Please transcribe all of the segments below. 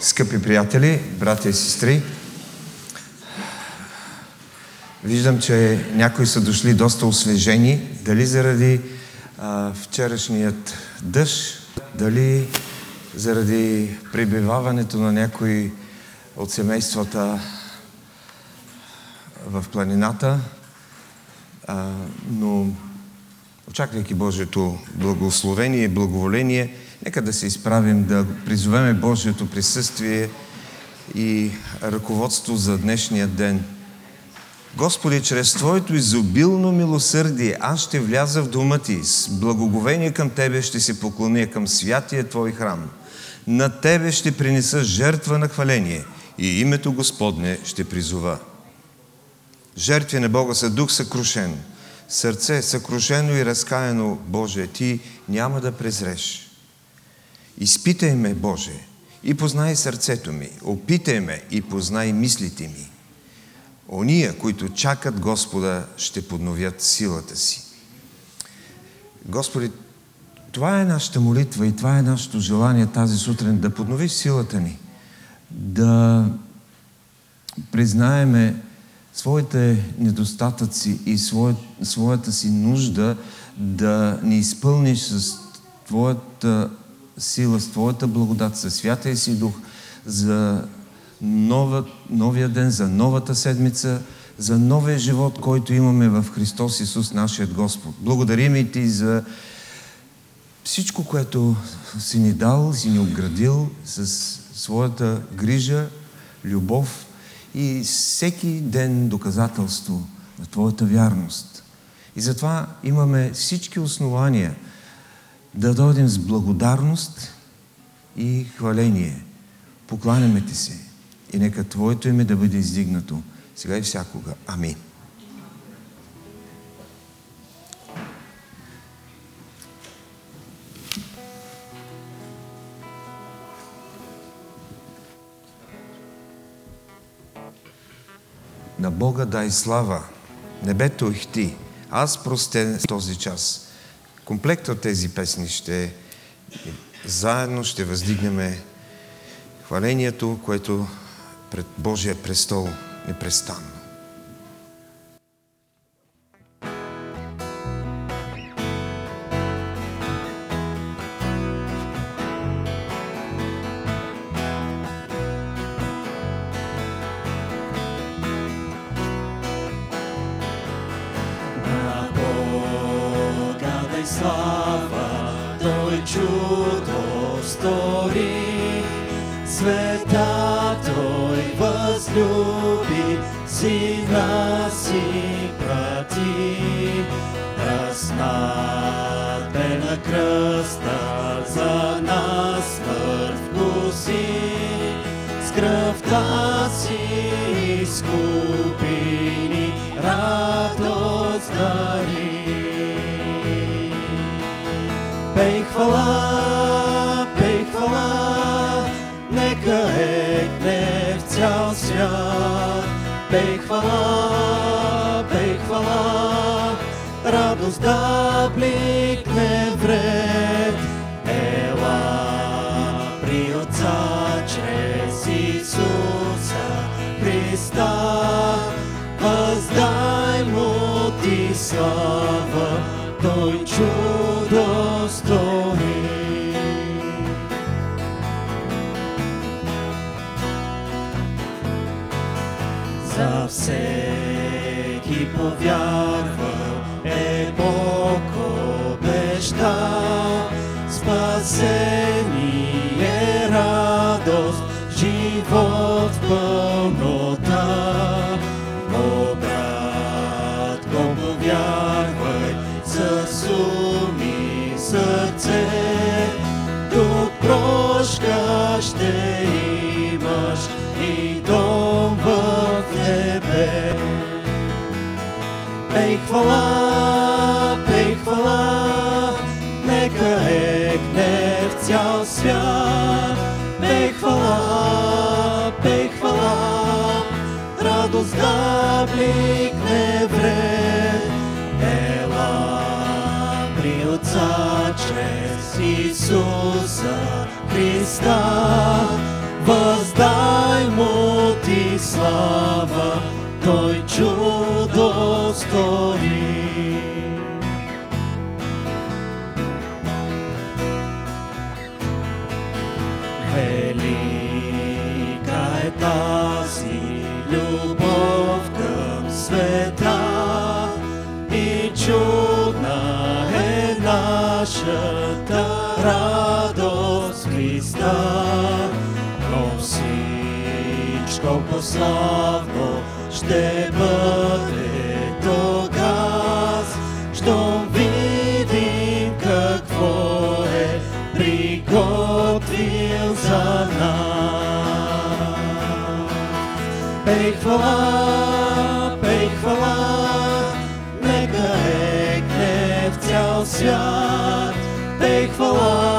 Скъпи приятели, братя и сестри, виждам, че някои са дошли доста освежени, дали заради а, вчерашният дъжд, дали заради прибиваването на някои от семействата в планината, а, но очаквайки Божието благословение и благоволение, нека да се изправим, да призовеме Божието присъствие и ръководство за днешния ден. Господи, чрез Твоето изобилно милосърдие аз ще вляза в дома Ти. С благоговение към Тебе ще се поклоня към святия Твой храм. На Тебе ще принеса жертва на хваление и името Господне ще призова. Жертви на Бога са дух съкрушен, сърце съкрушено и разкаяно, Боже, Ти няма да презреш. Изпитай ме, Боже, и познай сърцето ми, опитай ме и познай мислите ми. Ония, които чакат Господа, ще подновят силата си. Господи, това е нашата молитва и това е нашето желание тази сутрин да подновиш силата ни, да признаеме своите недостатъци и своята си нужда да ни изпълниш с Твоята сила, с Твоята благодат, със Святия си Дух за нова, новия ден, за новата седмица, за новия живот, който имаме в Христос Исус, нашият Господ. Благодарим и Ти за всичко, което си ни дал, си ни обградил с своята грижа, любов и всеки ден доказателство на Твоята вярност. И затова имаме всички основания да дойдем с благодарност и хваление. Покланяме Ти се и нека Твоето име да бъде издигнато сега и всякога. Амин. На Бога дай слава, небето ихти, аз простен този час. Комплект от тези песни ще заедно ще въздигнем хвалението, което пред Божия престол непрестанно. Всичко по-славно ще бъде тогас, щом видим какво е приготвил за нас. Пей хвала, пей хвала, нека екне в цял свят. Пей хвала,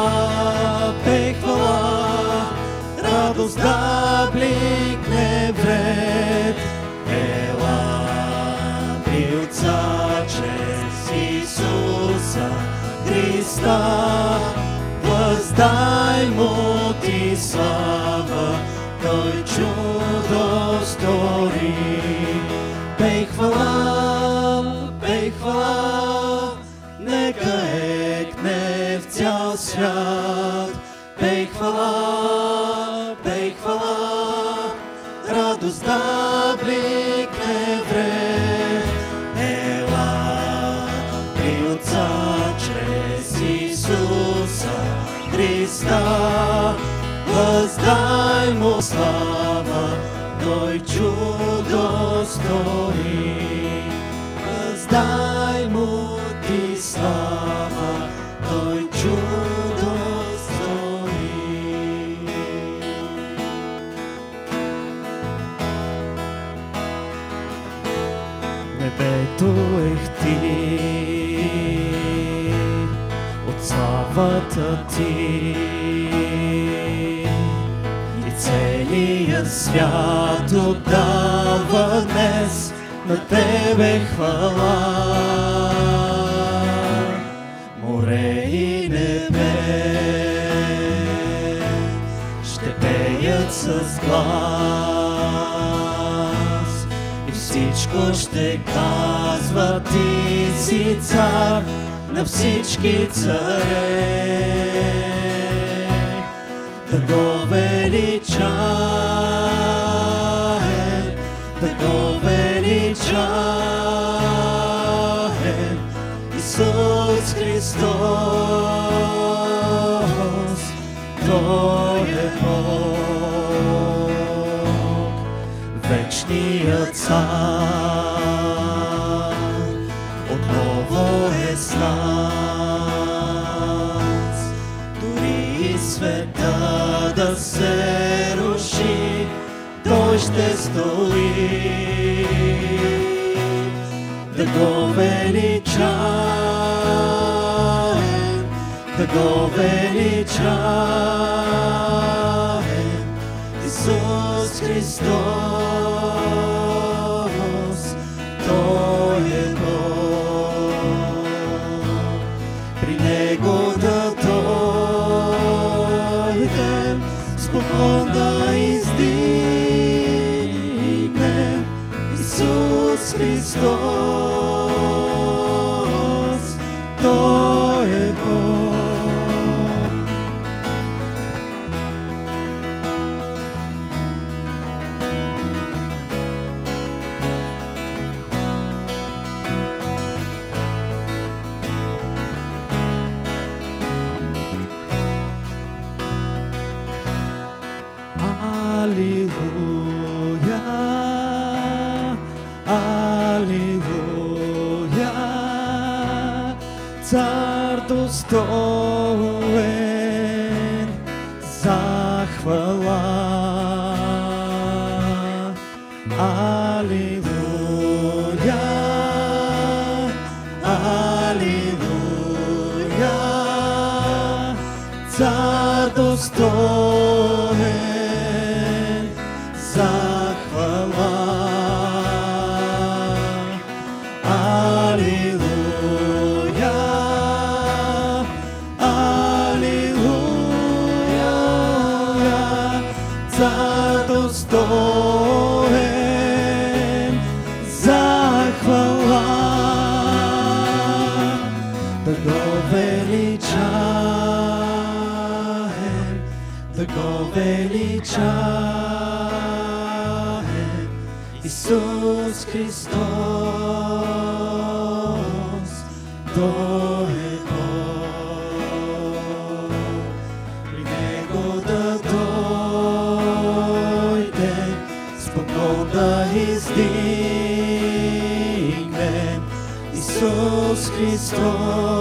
Христа, въздай му ти слава, той чудо стори. Пей хвала, пей хвала, нека екне в цял свят. Небето ехти от славата ти и целият свят отдава днес на Тебе хвала. Море и небе ще пеят с глас и всичко ще казва ти си цар на всички царе. Да го величаем, да го величаем, Исус Христос, вечният цар, отново е с нас. Дори и света да се руши, Той ще стои. Да го величаем, да го величаем, Исус Христос, Христос, Исус Христос. Той е Бог. При Него да дойде, спокон да издигнем Исус Христос.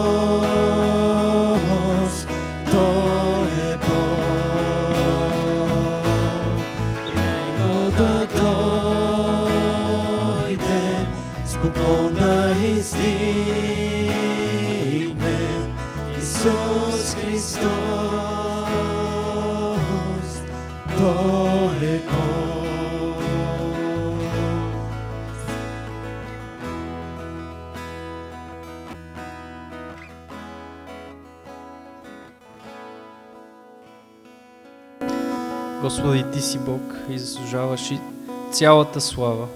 Си Бог и заслужаваш и цялата слава.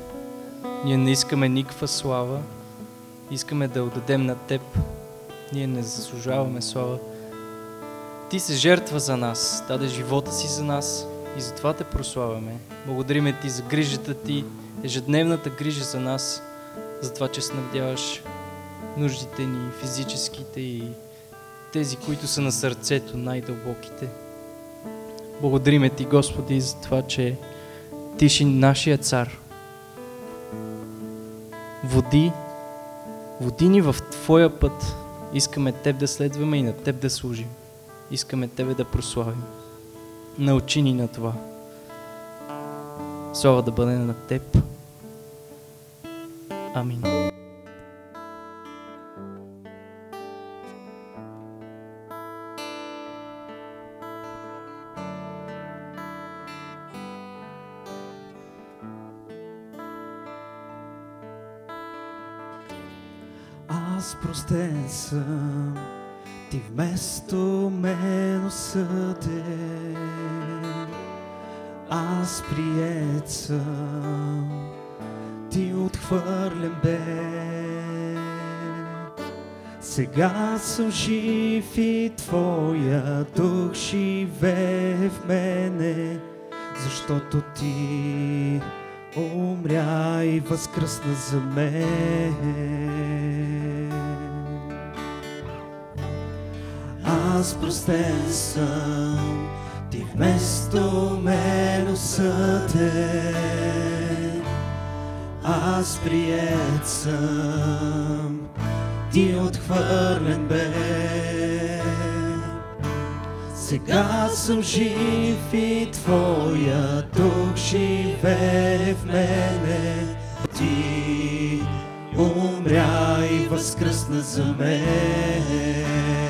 Ние не искаме никаква слава, искаме да отдадем на Теб. Ние не заслужаваме слава. Ти се жертва за нас, даде живота си за нас и затова Те прославяме. Благодариме Ти за грижата Ти, ежедневната грижа за нас, за това, че снабдяваш нуждите ни, физическите и тези, които са на сърцето, най-дълбоките. Благодариме Ти, Господи, за това, че Ти си нашия цар. Води, води ни в Твоя път. Искаме Теб да следваме и на Теб да служим. Искаме Тебе да прославим. Научи ни на това. Слава да бъде на Теб. Амин. Съм, ти вместо мен осъден. Аз прият съм, ти отхвърлен бе. Сега съм жив и Твоя дух живее в мене, защото Ти умря и възкръсна за мен. Аз съм, ти вместо мен осъден. Аз прият съм, ти отхвърлен бе. Сега съм жив и Твоя дух живее в мене. Ти умря и възкръсна за мен.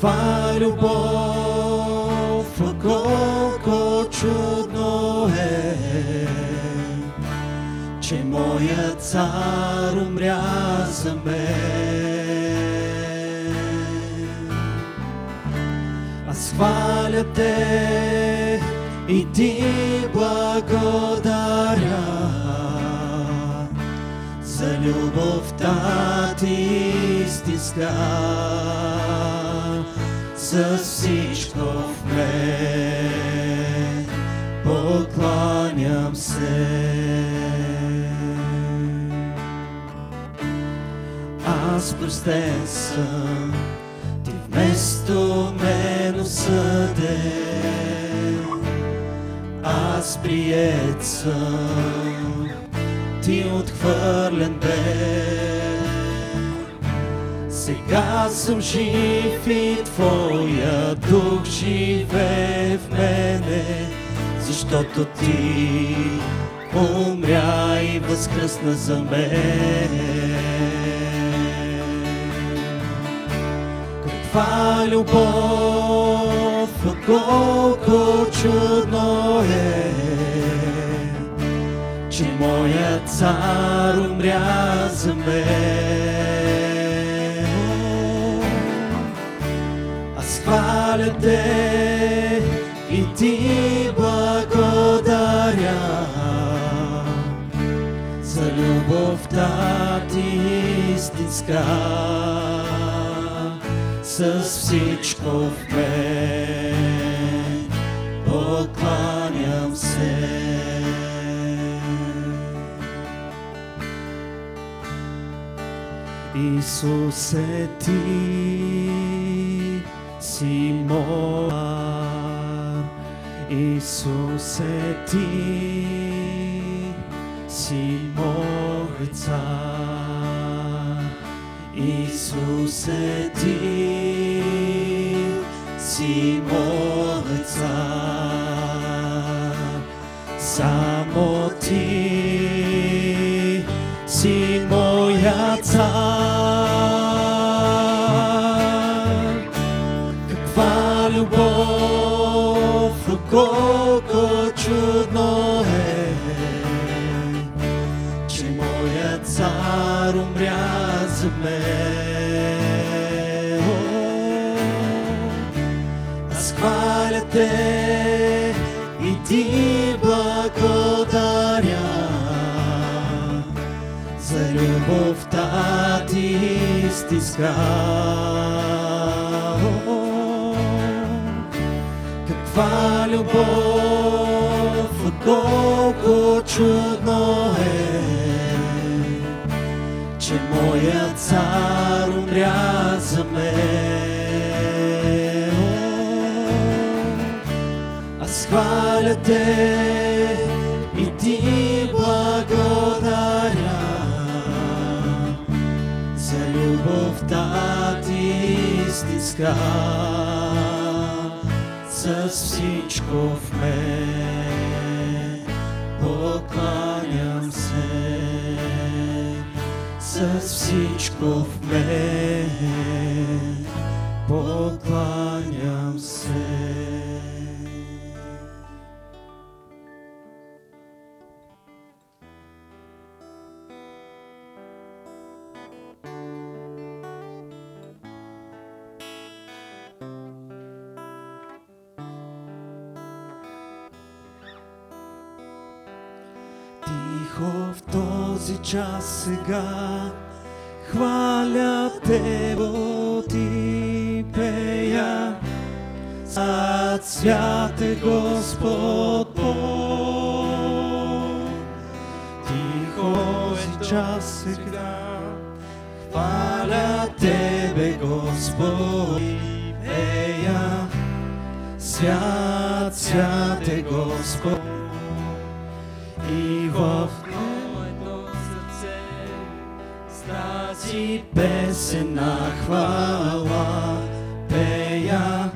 Каква любов, а колко чудно е, че моят цар умря за мен. Аз хваля те и ти благодаря за любовта ти истинска, за всичко в мен покланям се. Аз простен съм, ти вместо мен осъден. Аз прият съм, ти отхвърлен бе. Сега съм жив и Твоя дух живее в мене, защото Ти умря и възкръсна за мен. Каква любов, колко чудно е, че моят цар умря за мен. Хваля те и ти благодаря за любовта ти истинска, с всичко в мен. Покланям се. Исусе, ти си моя. Исусе, ти си мой цар. Исусе, ти си мой цар. Само стиска. О, Каква любов, колко чудно е, че моят цар умря за мен. Аз хваля те стиска с всичко в мен. Покланям се с всичко в мен. Свят, свят е Господ. И в моето сърце с тази песен на хвала пея.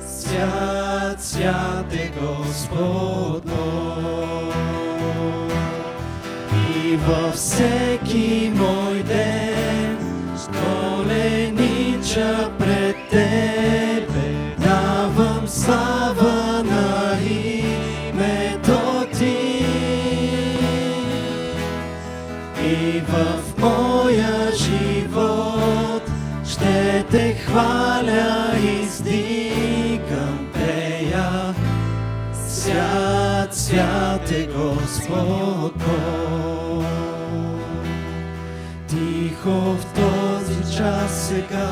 Свят, свят е Господ. И във всеки мой хваля издигам пея. Свят, свят е Господ. Тихо в този час сега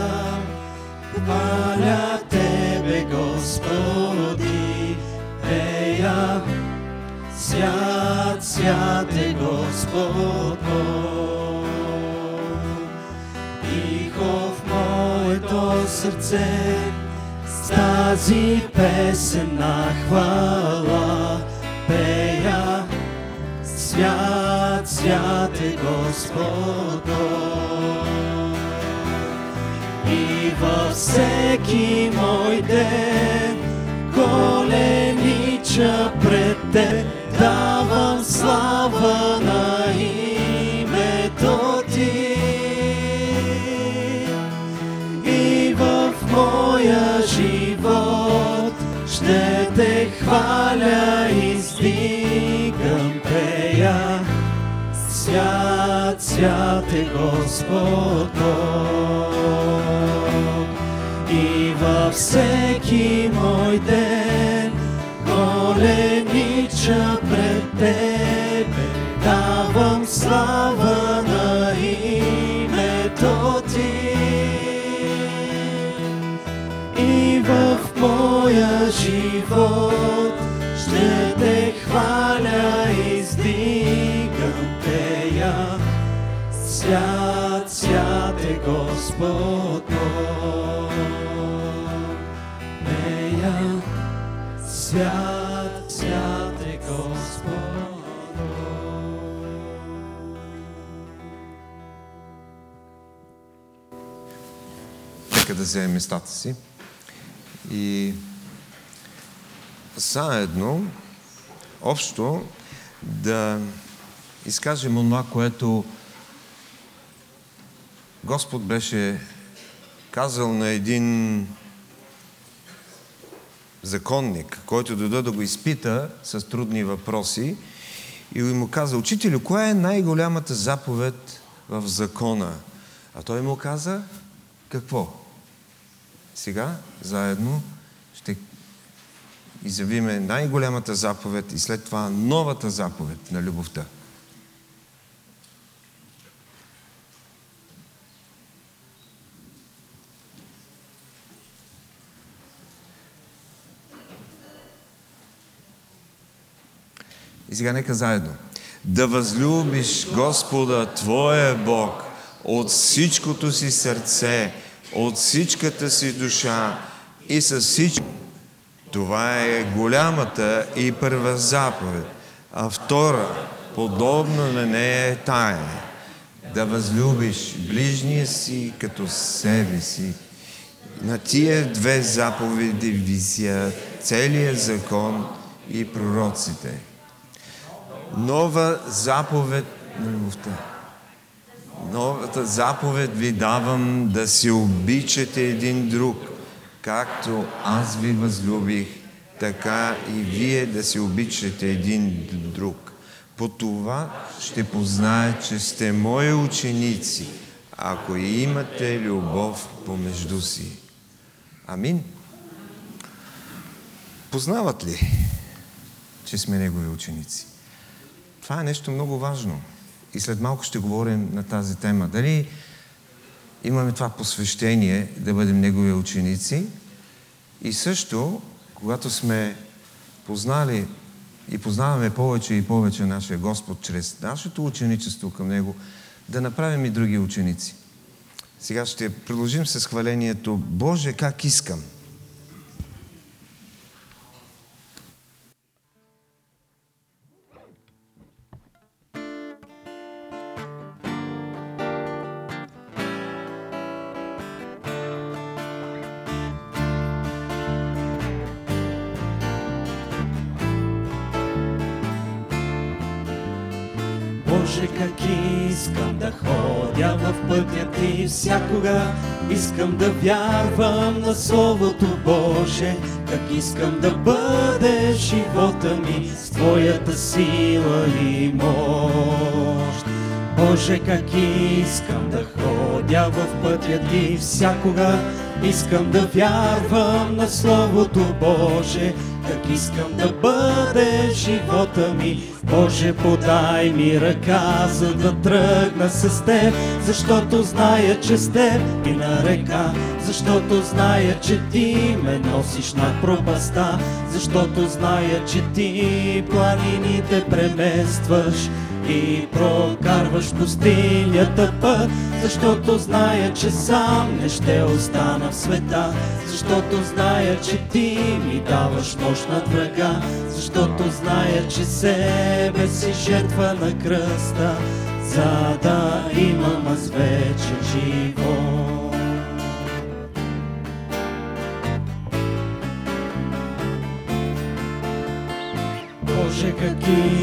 хваля Тебе, Господи, пея. Свят, свят е Господ Бог. Сърце с тази песен на хвала пея. Свят, свят е Господ. И във всеки мой ден коленича пред те давам слава хваля и издигам пея. Свят, свят е Господ Бог. И във всеки мой ден коленича пред Тебе давам слава на името Ти. живот ще те хваля, издигам тея. Свят, свят е Господ Нея. Свят, свят е Господ да вземем местата си. И заедно, общо, да изкажем това, което Господ беше казал на един законник, който дойде да го изпита с трудни въпроси и му каза, учителю, коя е най-голямата заповед в закона? А той му каза, какво? Сега заедно изявиме най-голямата заповед и след това новата заповед на любовта. И сега нека заедно. Да възлюбиш Господа Твоя Бог от всичкото си сърце, от всичката си душа и с всичко. Това е голямата и първа заповед. А втора, подобно на нея е тая. Да възлюбиш ближния си като себе си. На тия две заповеди вися целият закон и пророците. Нова заповед на любовта. Новата заповед ви давам да се обичате един друг, както аз ви възлюбих, така и вие да се обичате един друг. По това ще познаят, че сте мои ученици, ако имате любов помежду си. Амин. Познават ли, че сме Негови ученици? Това е нещо много важно. И след малко ще говорим на тази тема. Дали имаме това посвещение да бъдем Негови ученици и също, когато сме познали и познаваме повече и повече нашия Господ чрез нашето ученичество към Него, да направим и други ученици. Сега ще продължим с хвалението Боже, как искам. Боже, как искам да ходя в пътя ти всякога. Искам да вярвам на Словото Боже, как искам да бъде живота ми с Твоята сила и мощ. Боже, как искам да ходя в пътя ти всякога. Искам да вярвам на Словото Боже, как искам да бъде живота ми. Боже, подай ми ръка, за да тръгна с Теб, защото зная, че с Теб и на река, защото зная, че Ти ме носиш над пропаста, защото зная, че Ти планините преместваш и прокарваш пустинята път, защото зная, че сам не ще остана в света, защото зная, че ти ми даваш нощ над врага, защото зная, че себе си жертва на кръста, за да имам аз вечен живот. Как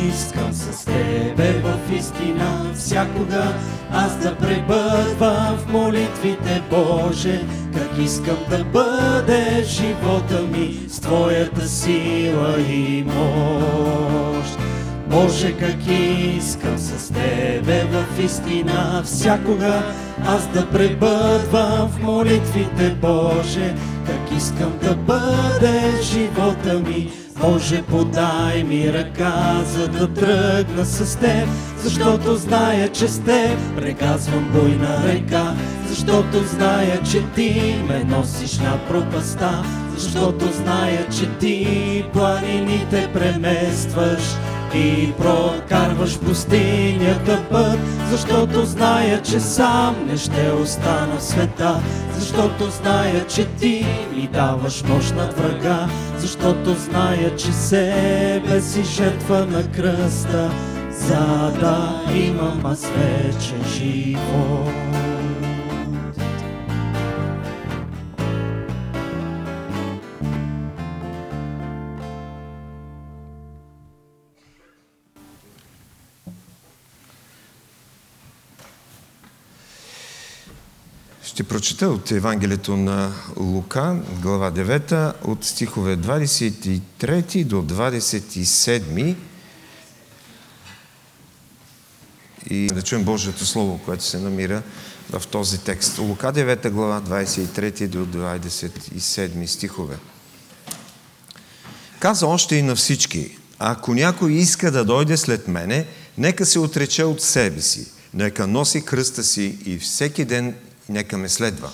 искам с Тебе в истина всякога аз да пребъдвам в молитвите, Боже, как искам да бъде живота ми с Твоята сила и мощ. Боже, как искам с Тебе в истина всякога аз да пребъдвам в молитвите, Боже, как искам да бъде живота ми Боже, подай ми ръка, за да тръгна с Теб, защото зная, че с Теб прегазвам буйна река, защото зная, че Ти ме носиш на пропаста, защото зная, че ти планините преместваш и прокарваш пустинята път, защото зная, че сам не ще остана в света, защото зная, че ти ми даваш мощ над врага, защото зная, че себе си жертва на кръста, за да имам аз вечен живот. Ще прочета от Евангелието на Лука, глава 9, от стихове 23 до 27 и да чуем Божието Слово, което се намира в този текст. Лука 9 глава 23 до 27 стихове. Каза още и на всички, ако някой иска да дойде след мене, нека се отрече от себе си, нека носи кръста си и всеки ден нека ме следва.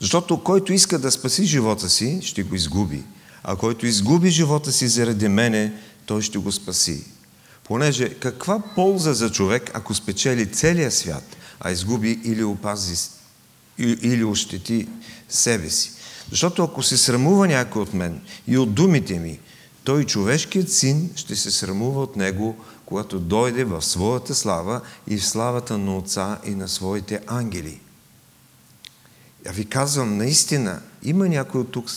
Защото който иска да спаси живота си, ще го изгуби. А който изгуби живота си заради мене, той ще го спаси. Понеже каква полза за човек, ако спечели целия свят, а изгуби или опази или ощети себе си? Защото ако се срамува някой от мен и от думите ми, той човешкият син ще се срамува от него, когато дойде в своята слава и в славата на Отца и на своите ангели. Я ви казвам, наистина, има някои от тук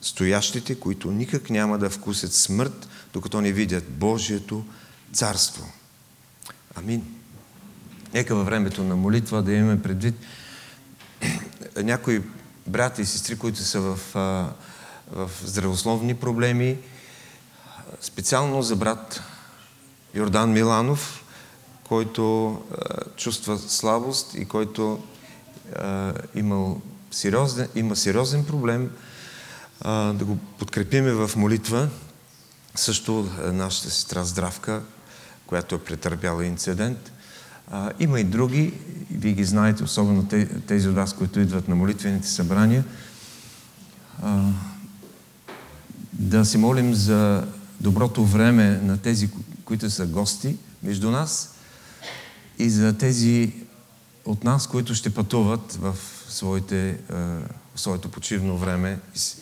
стоящите, които никак няма да вкусят смърт, докато не видят Божието царство. Амин. Нека във времето на молитва да имаме предвид някои брати и сестри, които са в, в здравословни проблеми, специално за брат Йордан Миланов, който чувства слабост и който имал сериозен, има сериозен проблем, да го подкрепиме в молитва. Също нашата сестра Здравка, която е претърпяла инцидент. има и други, вие ги знаете, особено тези от вас, които идват на молитвените събрания. да си молим за доброто време на тези, които са гости между нас и за тези от нас, които ще пътуват в своите, в своето почивно време из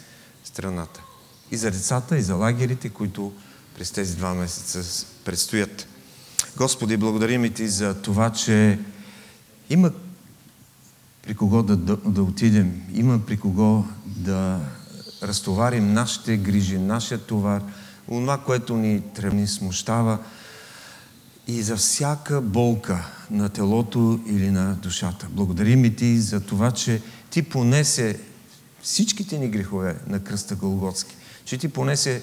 страната. И за децата, и за лагерите, които през тези два месеца предстоят. Господи, благодарим и Ти за това, че има при кого да, да, да отидем, има при кого да разтоварим нашите грижи, нашия товар, това, което ни тревни смущава и за всяка болка на телото или на душата. Благодарим и Ти за това, че Ти понесе всичките ни грехове на кръста Голготски, че Ти понесе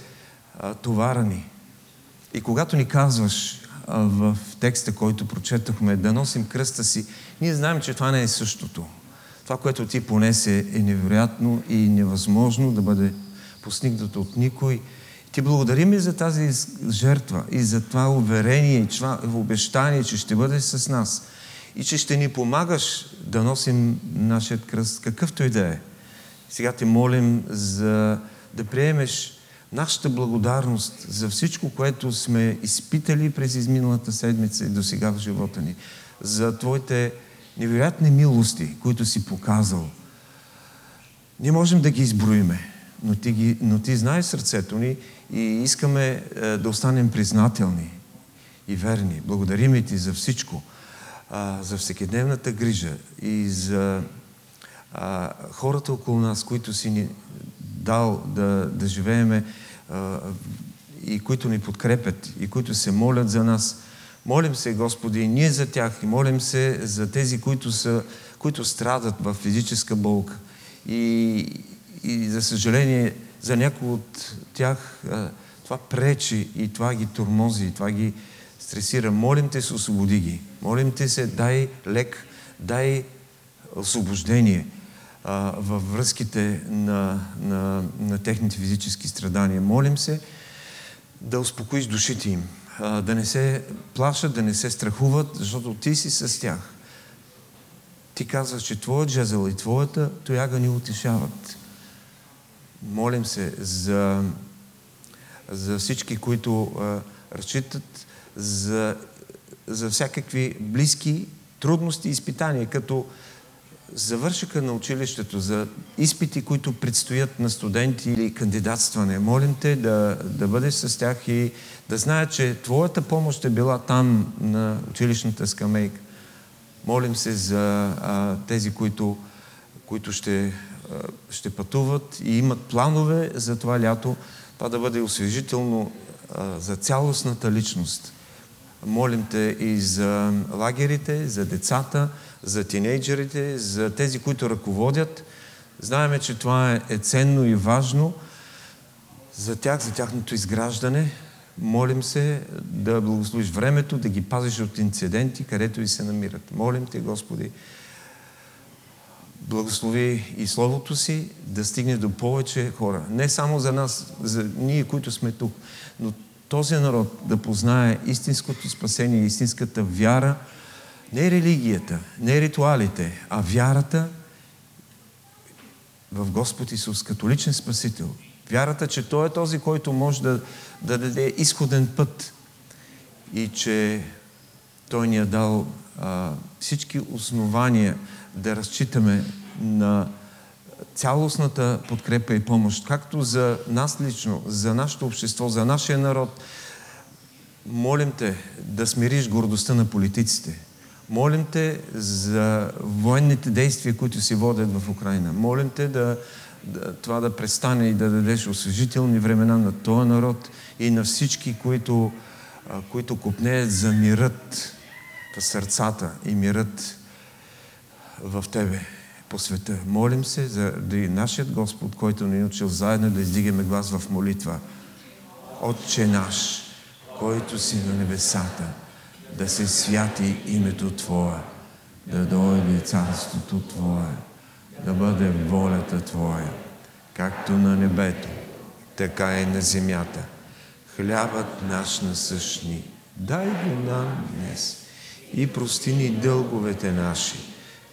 а, товара ни. И когато ни казваш а, в текста, който прочетахме, да носим кръста си, ние знаем, че това не е същото. Това, което Ти понесе е невероятно и невъзможно да бъде постигнато от никой, ти благодарим и за тази жертва и за това уверение и това обещание, че ще бъдеш с нас и че ще ни помагаш да носим нашия кръст, какъвто и да е. Сега те молим за да приемеш нашата благодарност за всичко, което сме изпитали през изминалата седмица и до сега в живота ни. За Твоите невероятни милости, които си показал. Не можем да ги изброиме, но Ти, ги, но ти знаеш сърцето ни и искаме е, да останем признателни и верни. Благодарим ти за всичко, за всекидневната грижа и за хората около нас, които си ни дал да, да живееме и които ни подкрепят и които се молят за нас. Молим се, Господи, ние за тях и молим се за тези, които, са, които страдат в физическа болка. И, и за съжаление, за някои от тях това пречи и това ги тормози, и това ги стресира. Молим те се, освободи ги. Молим те се, дай лек, дай освобождение а, във връзките на, на, на техните физически страдания. Молим се да успокоиш душите им, а, да не се плашат, да не се страхуват, защото ти си с тях. Ти казваш, че твоят жезъл и твоята тояга ни утешават. Молим се за, за всички, които а, разчитат за, за всякакви близки трудности и изпитания, като завършиха на училището, за изпити, които предстоят на студенти или кандидатстване. Молим те да, да бъдеш с тях и да знаят, че Твоята помощ е била там на училищната скамейка. Молим се за а, тези, които, които ще, а, ще пътуват и имат планове за това лято, това да бъде освежително а, за цялостната личност. Молим те и за лагерите, за децата, за тинейджерите, за тези, които ръководят. Знаеме, че това е, е ценно и важно за тях, за тяхното изграждане. Молим се да благословиш времето, да ги пазиш от инциденти, където и се намират. Молим те, Господи, благослови и Словото си да стигне до повече хора. Не само за нас, за ние, които сме тук, но този народ да познае истинското спасение, истинската вяра, не религията, не ритуалите, а вярата в Господ Исус като личен Спасител. Вярата, че Той е този, който може да, да даде изходен път и че Той ни е дал а, всички основания да разчитаме на цялостната подкрепа и помощ, както за нас лично, за нашето общество, за нашия народ. Молим те да смириш гордостта на политиците. Молим те за военните действия, които се водят в Украина. Молим те да, да, това да престане и да дадеш освежителни времена на този народ и на всички, които, които купнеят за мирът в сърцата и мирът в Тебе по света. Молим се за да и нашият Господ, който ни е учил заедно да издигаме глас в молитва. Отче наш, който си на небесата, да се святи името Твое, да дойде царството Твое, да бъде волята Твоя, както на небето, така и на земята. Хлябът наш насъщни, дай го нам днес и прости ни дълговете наши,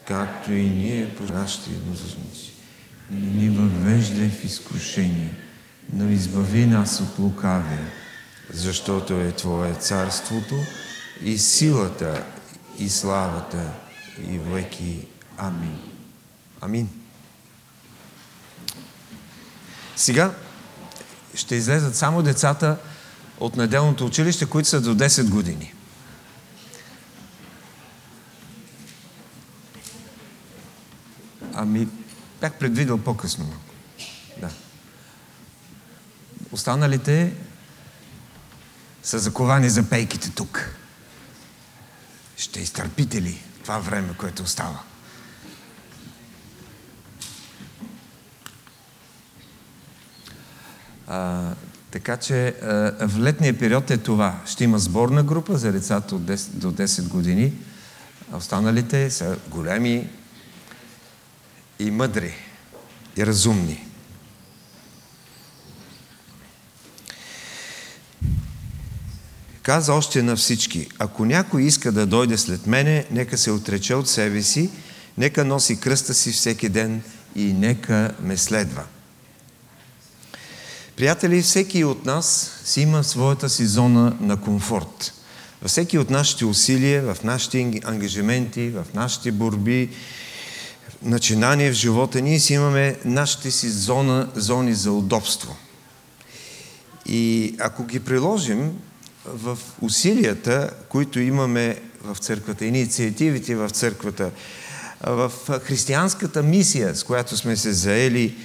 както и ние по нашите длъжници. Не ни въвеждай в изкушение, но избави нас от лукавия, защото е Твое царството и силата и славата и веки. Амин. Амин. Сега ще излезат само децата от неделното училище, които са до 10 години. Ами, бях предвидел по-късно. Да. Останалите са заковани за пейките тук. Ще изтърпите ли това време, което остава? А, така че а, в летния период е това. Ще има сборна група за децата от 10, до 10 години, останалите са големи и мъдри и разумни. Каза още на всички, ако някой иска да дойде след мене, нека се отрече от себе си, нека носи кръста си всеки ден и нека ме следва. Приятели, всеки от нас си има своята си зона на комфорт. Във всеки от нашите усилия, в нашите ангажименти, в нашите борби, начинания в живота, ние си имаме нашите си зона, зони за удобство. И ако ги приложим в усилията, които имаме в църквата, инициативите в църквата, в християнската мисия, с която сме се заели,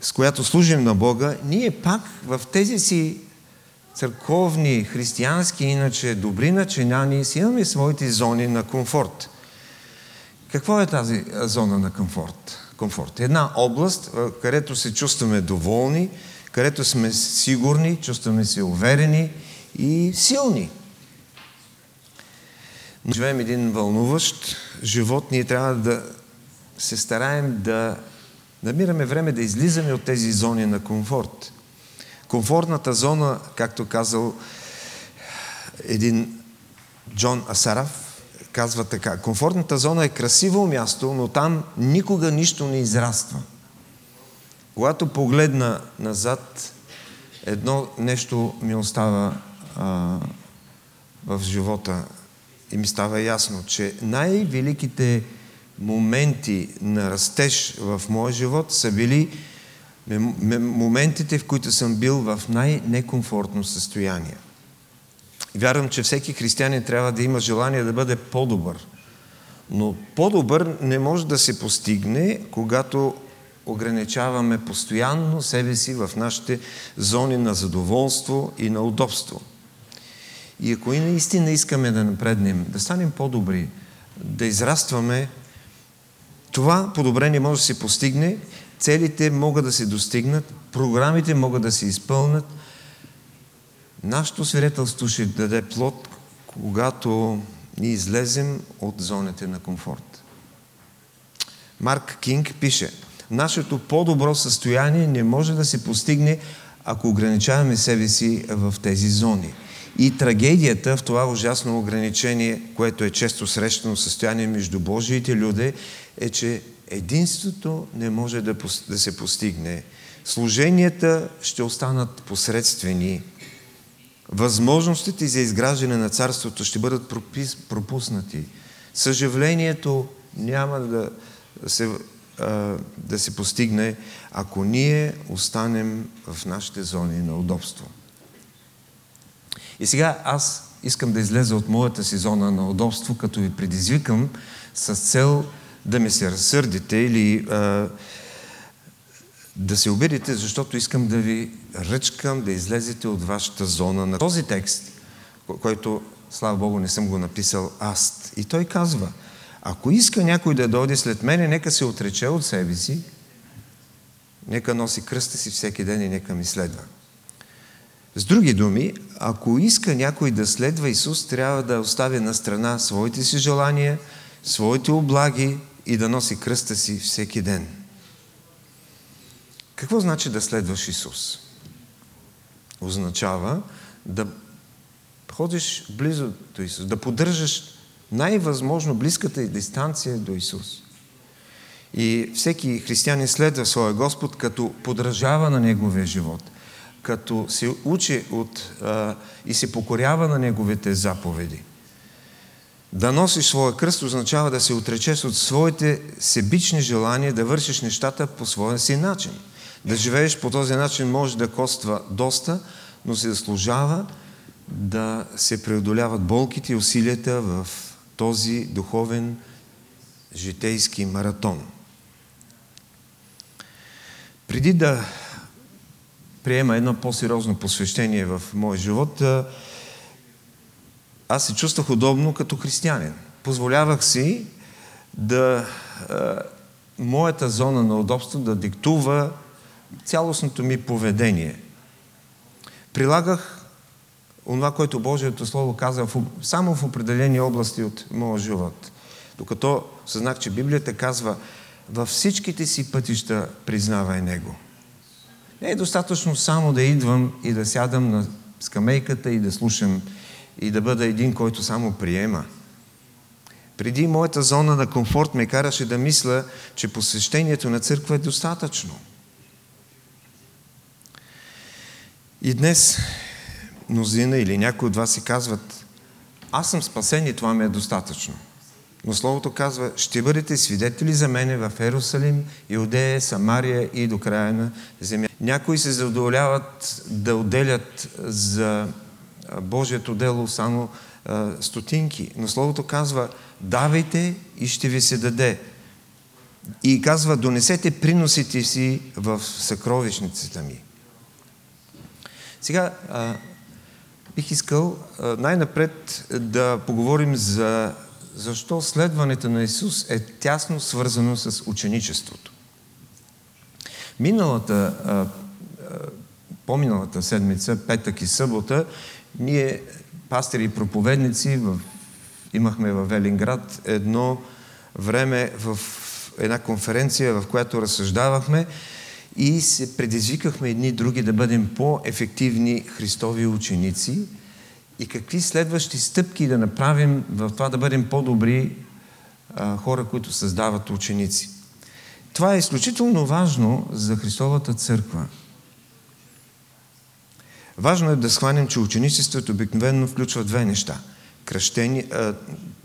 с която служим на Бога, ние пак в тези си църковни, християнски, иначе добри начинания си имаме своите зони на комфорт. Какво е тази зона на комфорт? комфорт? Една област, където се чувстваме доволни, където сме сигурни, чувстваме се уверени и силни. Живеем един вълнуващ живот, ние трябва да се стараем да намираме време да излизаме от тези зони на комфорт. Комфортната зона, както казал един Джон Асараф, казва така. Комфортната зона е красиво място, но там никога нищо не израства. когато погледна назад, едно нещо ми остава а, в живота и ми става ясно, че най-великите моменти на растеж в моя живот са били моментите, в които съм бил в най-некомфортно състояние. Вярвам, че всеки християнин трябва да има желание да бъде по-добър. Но по-добър не може да се постигне, когато ограничаваме постоянно себе си в нашите зони на задоволство и на удобство. И ако и наистина искаме да напреднем, да станем по-добри, да израстваме, това подобрение може да се постигне, целите могат да се достигнат, програмите могат да се изпълнат. Нашето свидетелство ще даде плод, когато ни излезем от зоните на комфорт. Марк Кинг пише, нашето по-добро състояние не може да се постигне, ако ограничаваме себе си в тези зони. И трагедията в това ужасно ограничение, което е често срещано състояние между Божиите люди, е, че единството не може да, да се постигне. Служенията ще останат посредствени. Възможностите за изграждане на царството ще бъдат пропис, пропуснати. Съжалението няма да се, а, да се постигне, ако ние останем в нашите зони на удобство. И сега аз искам да излеза от моята си зона на удобство, като ви предизвикам с цел да ми се разсърдите или а, да се обидите, защото искам да ви ръчкам да излезете от вашата зона на този текст, който, слава Богу, не съм го написал аз. И той казва, ако иска някой да дойде след мене, нека се отрече от себе си, нека носи кръста си всеки ден и нека ми следва. С други думи, ако иска някой да следва Исус, трябва да остави на страна своите си желания, своите облаги и да носи кръста си всеки ден. Какво значи да следваш Исус? Означава да ходиш близо до Исус, да поддържаш най-възможно близката дистанция до Исус. И всеки християнин следва своя Господ, като подражава на Неговия живот, като се учи от, а, и се покорява на Неговите заповеди. Да носиш своя кръст означава да се отречеш от своите себични желания да вършиш нещата по своя си начин. Да живееш по този начин може да коства доста, но се заслужава да се преодоляват болките и усилията в този духовен житейски маратон. Преди да приема едно по-сериозно посвещение в моя живот, аз се чувствах удобно като християнин. Позволявах си да моята зона на удобство да диктува цялостното ми поведение. Прилагах онова, което Божието Слово каза само в определени области от моя живот. Докато съзнах, че Библията казва във всичките си пътища признавай Него. Не е достатъчно само да идвам и да сядам на скамейката и да слушам и да бъда един, който само приема. Преди моята зона на комфорт ме караше да мисля, че посещението на църква е достатъчно. И днес мнозина или някои от вас си казват, аз съм спасен и това ми е достатъчно. Но Словото казва, ще бъдете свидетели за мене в Ерусалим, Иудея, Самария и до края на земя. Някои се задоволяват да отделят за Божието дело само а, стотинки. Но Словото казва, давайте и ще ви се даде. И казва, донесете приносите си в съкровищницата ми. Сега, а, бих искал най-напред да поговорим за защо следването на Исус е тясно свързано с ученичеството. Миналата, а, по-миналата седмица, петък и събота, ние, пастири и проповедници, в, имахме в Велинград едно време в една конференция, в която разсъждавахме и се предизвикахме едни други да бъдем по-ефективни Христови ученици и какви следващи стъпки да направим в това да бъдем по-добри хора, които създават ученици. Това е изключително важно за Христовата църква. Важно е да схванем, че ученичеството обикновено включва две неща. Кръщение, а,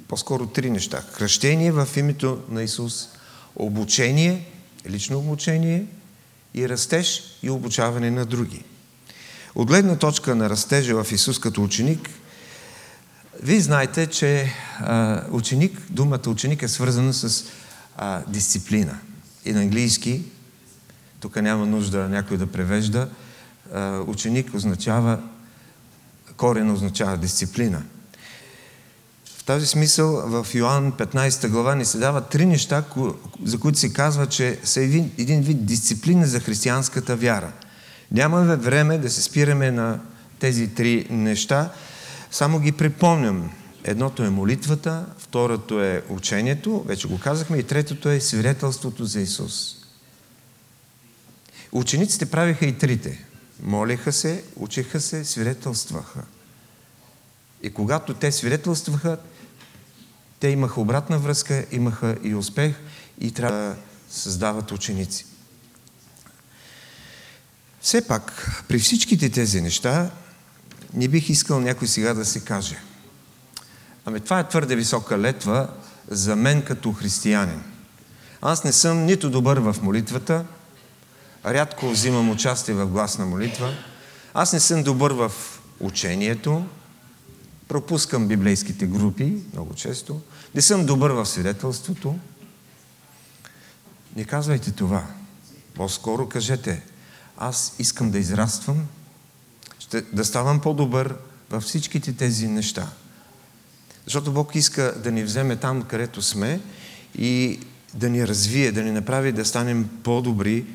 по-скоро три неща. Кръщение в името на Исус, обучение, лично обучение и растеж и обучаване на други. От гледна точка на растежа в Исус като ученик, вие знаете, че а, ученик, думата ученик е свързана с а, дисциплина. И на английски, тук няма нужда някой да превежда, а, ученик означава, корен означава дисциплина. Тази смисъл в Йоанн 15 глава ни се дават три неща, за които се казва, че са един, един вид дисциплина за християнската вяра. Нямаме време да се спираме на тези три неща, само ги припомням. Едното е молитвата, второто е учението, вече го казахме, и третото е свидетелството за Исус. Учениците правиха и трите. Молеха се, учеха се, свидетелстваха. И когато те свидетелстваха, те имаха обратна връзка, имаха и успех и трябва да създават ученици. Все пак, при всичките тези неща, не бих искал някой сега да се каже. Ами това е твърде висока летва за мен като християнин. Аз не съм нито добър в молитвата, рядко взимам участие в гласна молитва, аз не съм добър в учението, пропускам библейските групи много често, не съм добър в свидетелството. Не казвайте това. По-скоро кажете, аз искам да израствам, ще, да ставам по-добър във всичките тези неща. Защото Бог иска да ни вземе там, където сме и да ни развие, да ни направи да станем по-добри,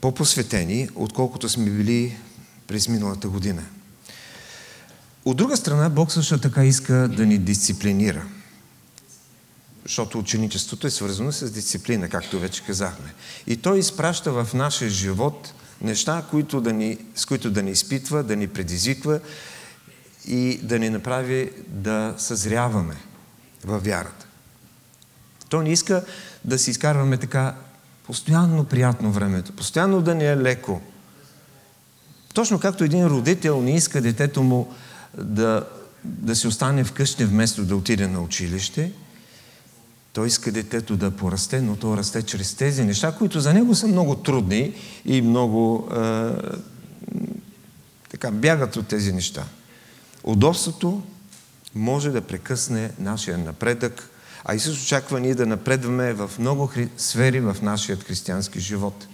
по-посветени, отколкото сме били през миналата година. От друга страна, Бог също така иска да ни дисциплинира. Защото ученичеството е свързано с дисциплина, както вече казахме. И Той изпраща в нашия живот неща, които да ни, с които да ни изпитва, да ни предизвиква и да ни направи да съзряваме във вярата. То не иска да си изкарваме така постоянно приятно времето, постоянно да ни е леко. Точно както един родител не иска детето му да, да си остане вкъщи вместо да отиде на училище, той иска детето да порасте, но то расте чрез тези неща, които за него са много трудни и много е, така бягат от тези неща. Удобството може да прекъсне нашия напредък, а Исус очаква ние да напредваме в много хри... сфери в нашия християнски живот.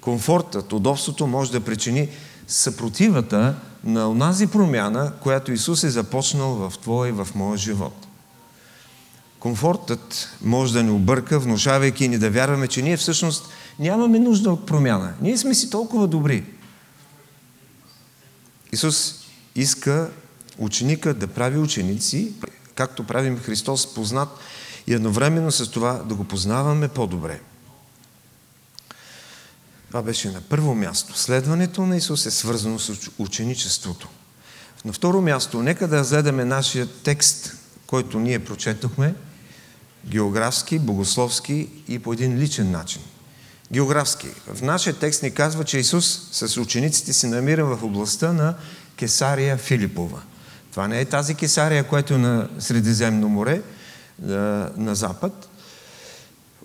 Комфортът, удобството може да причини съпротивата на онази промяна, която Исус е започнал в твоя и в моя живот. Комфортът може да ни обърка, внушавайки ни да вярваме, че ние всъщност нямаме нужда от промяна. Ние сме си толкова добри. Исус иска ученика да прави ученици, както правим Христос познат и едновременно с това да го познаваме по-добре. Това беше на първо място. Следването на Исус е свързано с ученичеството. На второ място, нека да разгледаме нашия текст, който ние прочетохме, географски, богословски и по един личен начин. Географски. В нашия текст ни казва, че Исус с учениците се намира в областта на Кесария Филипова. Това не е тази Кесария, която е на Средиземно море, на запад.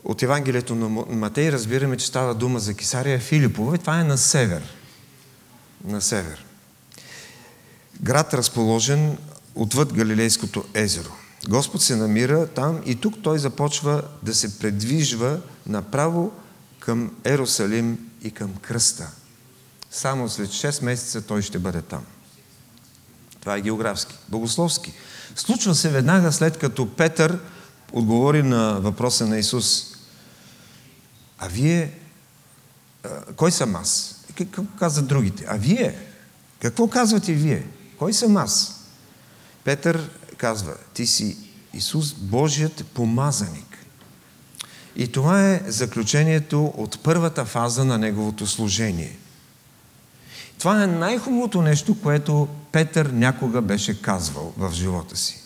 От Евангелието на Матей разбираме, че става дума за Кесария Филипова и това е на север. На север. Град разположен отвъд Галилейското езеро. Господ се намира там и тук той започва да се предвижва направо към Ерусалим и към кръста. Само след 6 месеца той ще бъде там. Това е географски. Богословски. Случва се веднага след като Петър отговори на въпроса на Исус. А вие, кой съм аз? Какво казват другите? А вие? Какво казвате вие? Кой съм аз? Петър казва, ти си Исус, Божият помазаник. И това е заключението от първата фаза на Неговото служение. Това е най-хубавото нещо, което Петър някога беше казвал в живота си.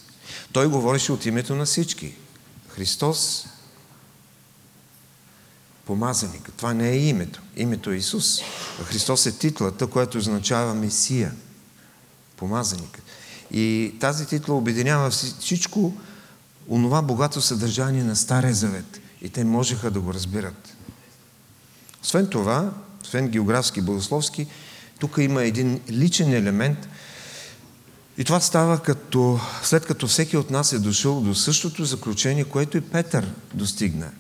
Той говореше от името на всички. Христос Помазаник. Това не е името. Името е Исус. Христос е титлата, която означава Месия. Помазаник. И тази титла обединява всичко онова богато съдържание на Стария Завет. И те можеха да го разбират. Освен това, освен географски, богословски, тук има един личен елемент и това става като, след като всеки от нас е дошъл до същото заключение, което и Петър достигна.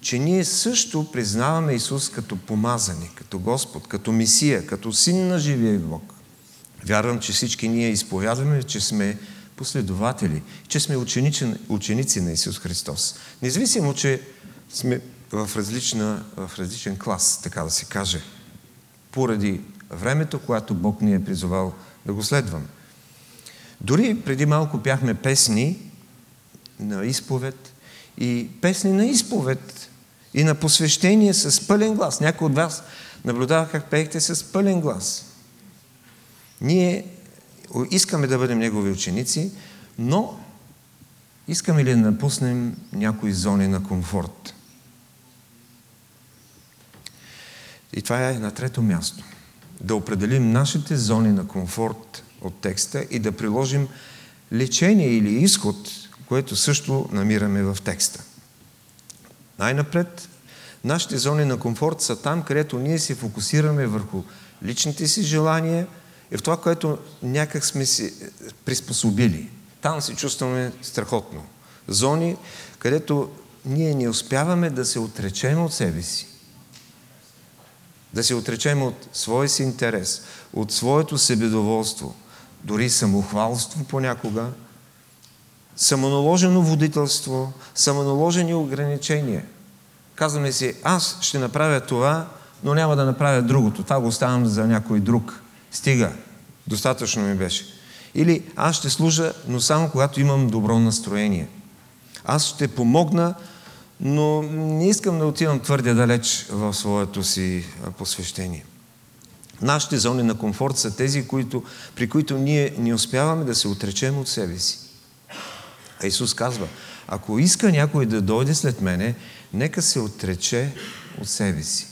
Че ние също признаваме Исус като помазани, като Господ, като Месия, като Син на живия Бог. Вярвам, че всички ние изповядваме, че сме последователи, че сме ученици, ученици на Исус Христос. Независимо, че сме в, различна, в различен клас, така да се каже, поради времето, което Бог ни е призовал да го следвам. Дори преди малко пяхме песни на изповед и песни на изповед и на посвещение с пълен глас. Някой от вас наблюдава как пеехте с пълен глас. Ние искаме да бъдем Негови ученици, но искаме ли да напуснем някои зони на комфорт? И това е на трето място. Да определим нашите зони на комфорт от текста и да приложим лечение или изход, което също намираме в текста. Най-напред, нашите зони на комфорт са там, където ние се фокусираме върху личните си желания и в това, което някак сме си приспособили. Там се чувстваме страхотно. Зони, където ние не успяваме да се отречем от себе си да се отречем от своя си интерес, от своето себедоволство, дори самохвалство понякога, самоналожено водителство, самоналожени ограничения. Казваме си, аз ще направя това, но няма да направя другото. Това го оставям за някой друг. Стига. Достатъчно ми беше. Или аз ще служа, но само когато имам добро настроение. Аз ще помогна, но не искам да отивам твърде далеч в своето си посвещение. Нашите зони на комфорт са тези, които, при които ние не успяваме да се отречем от себе си. А Исус казва, ако иска някой да дойде след мене, нека се отрече от себе си.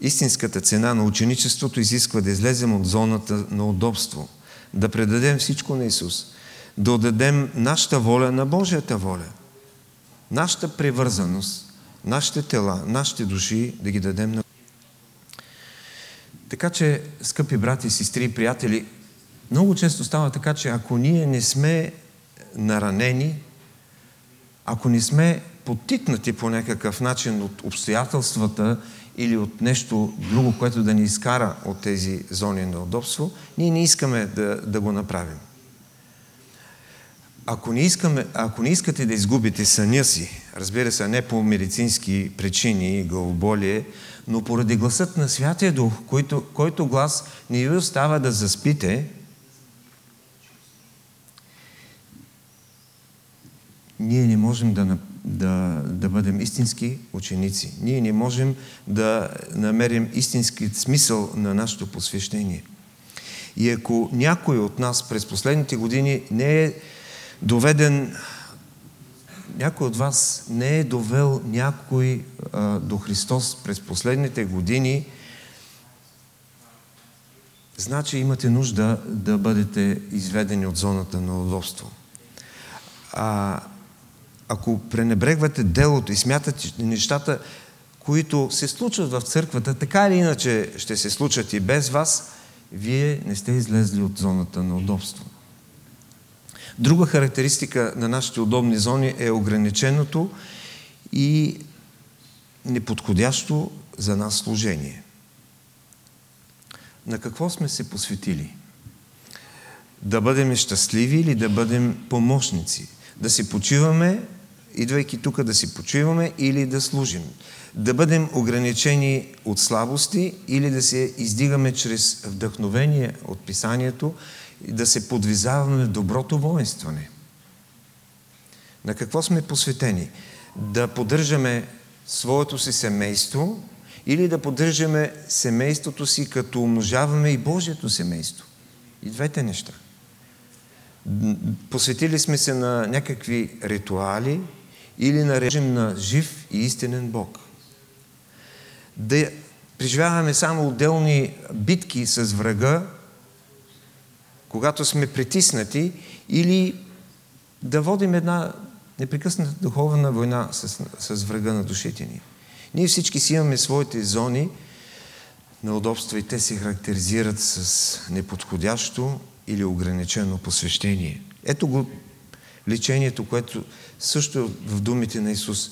Истинската цена на ученичеството изисква да излезем от зоната на удобство, да предадем всичко на Исус, да отдадем нашата воля на Божията воля – нашата превързаност, нашите тела, нашите души да ги дадем на. Така че, скъпи брати, сестри и приятели, много често става така, че ако ние не сме наранени, ако не сме потикнати по някакъв начин от обстоятелствата или от нещо друго, което да ни изкара от тези зони на удобство, ние не искаме да, да го направим. Ако не, искаме, ако не искате да изгубите съня си, разбира се, не по медицински причини, главоболие, но поради гласът на Святия Дух, който, който глас не ви остава да заспите, ние не можем да, да, да бъдем истински ученици. Ние не можем да намерим истински смисъл на нашето посвещение. И ако някой от нас през последните години не е доведен, някой от вас не е довел някой а, до Христос през последните години, значи имате нужда да бъдете изведени от зоната на удобство. А, ако пренебрегвате делото и смятате, нещата, които се случват в църквата, така или иначе ще се случат и без вас, вие не сте излезли от зоната на удобство. Друга характеристика на нашите удобни зони е ограниченото и неподходящо за нас служение. На какво сме се посветили? Да бъдем щастливи или да бъдем помощници? Да си почиваме, идвайки тук да си почиваме или да служим? Да бъдем ограничени от слабости или да се издигаме чрез вдъхновение от Писанието и да се подвизаваме в доброто воинстване. На какво сме посветени? Да поддържаме своето си семейство или да поддържаме семейството си, като умножаваме и Божието семейство. И двете неща. Посветили сме се на някакви ритуали или на режим на жив и истинен Бог. да преживяваме само отделни битки с врага, когато сме притиснати, или да водим една непрекъсната духовна война с, с врага на душите ни. Ние всички си имаме своите зони на удобство и те се характеризират с неподходящо или ограничено посвещение. Ето го лечението, което също е в думите на Исус.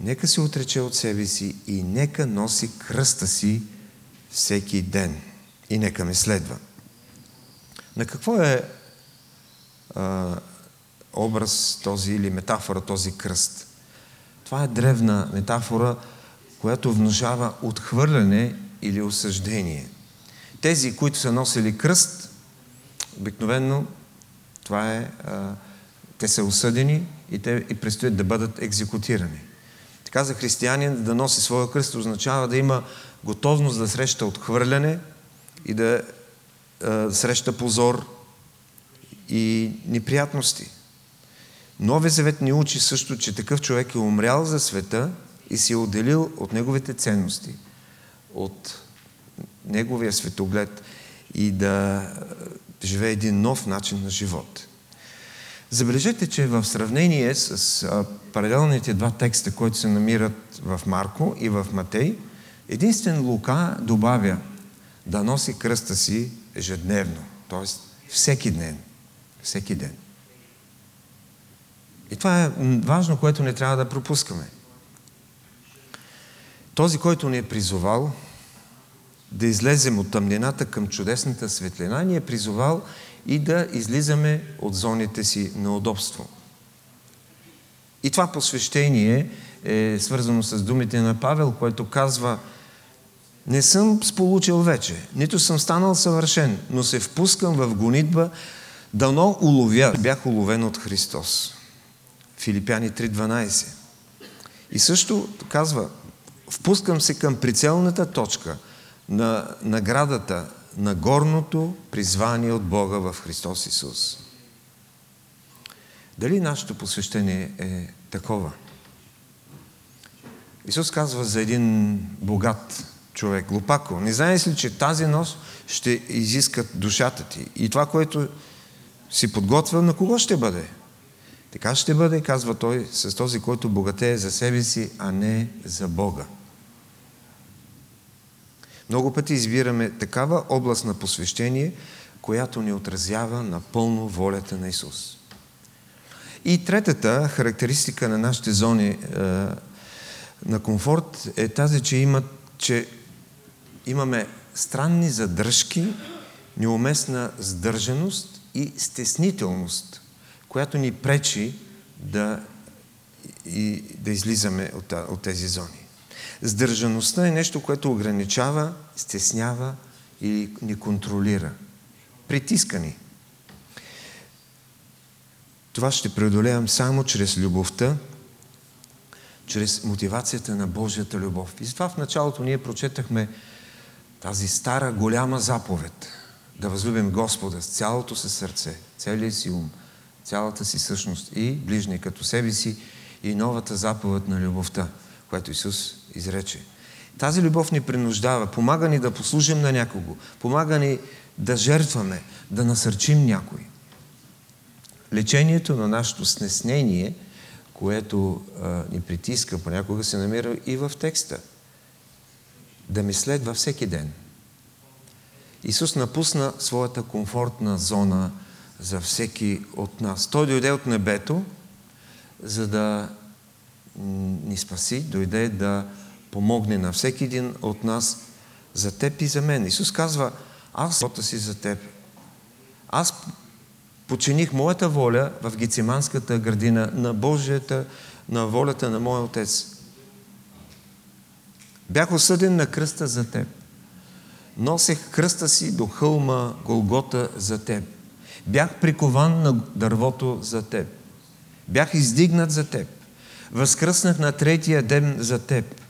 Нека се отрече от себе си и нека носи кръста си всеки ден. И нека ме следва. На какво е а, образ този или метафора този кръст? Това е древна метафора, която внушава отхвърляне или осъждение. Тези, които са носили кръст, обикновенно това е, а, те са осъдени и те и предстоят да бъдат екзекутирани. Така за християнин да носи своя кръст означава да има готовност да среща отхвърляне и да среща позор и неприятности. Новия завет ни учи също, че такъв човек е умрял за света и си е отделил от неговите ценности, от неговия светоглед и да живее един нов начин на живот. Забележете, че в сравнение с паралелните два текста, които се намират в Марко и в Матей, единствен Лука добавя да носи кръста си ежедневно, т.е. всеки ден. Всеки ден. И това е важно, което не трябва да пропускаме. Този, който ни е призовал да излезем от тъмнината към чудесната светлина, ни е призовал и да излизаме от зоните си на удобство. И това посвещение е свързано с думите на Павел, който казва не съм сполучил вече, нито съм станал съвършен, но се впускам в гонитба, дано уловя. Бях уловен от Христос. Филипяни 3.12. И също казва, впускам се към прицелната точка на наградата на горното призвание от Бога в Христос Исус. Дали нашето посвещение е такова? Исус казва за един богат човек, Лопако, не знаеш ли, че тази нощ ще изискат душата ти? И това, което си подготвил, на кого ще бъде? Така ще бъде, казва той, с този, който богатее за себе си, а не за Бога. Много пъти избираме такава област на посвещение, която ни отразява напълно волята на Исус. И третата характеристика на нашите зони е, на комфорт е тази, че, имат, че имаме странни задръжки, неуместна сдържаност и стеснителност, която ни пречи да, и, да излизаме от, от тези зони. Сдържаността е нещо, което ограничава, стеснява и ни контролира. Притиска ни. Това ще преодолеем само чрез любовта, чрез мотивацията на Божията любов. И затова в началото ние прочетахме тази стара голяма заповед да възлюбим Господа с цялото си сърце, целият си ум, цялата си същност и ближни като себе си и новата заповед на любовта, която Исус изрече. Тази любов ни принуждава, помага ни да послужим на някого, помага ни да жертваме, да насърчим някой. Лечението на нашето снеснение, което а, ни притиска, понякога се намира и в текста. Да ми следва всеки ден. Исус напусна своята комфортна зона за всеки от нас. Той дойде от небето, за да ни спаси, дойде да помогне на всеки един от нас за теб и за мен. Исус казва, аз живота си за теб. Аз починих моята воля в Гециманската градина на Божията, на волята на моя Отец. Бях осъден на кръста за теб. Носех кръста си до хълма Голгота за теб. Бях прикован на дървото за теб. Бях издигнат за теб. Възкръснах на третия ден за теб.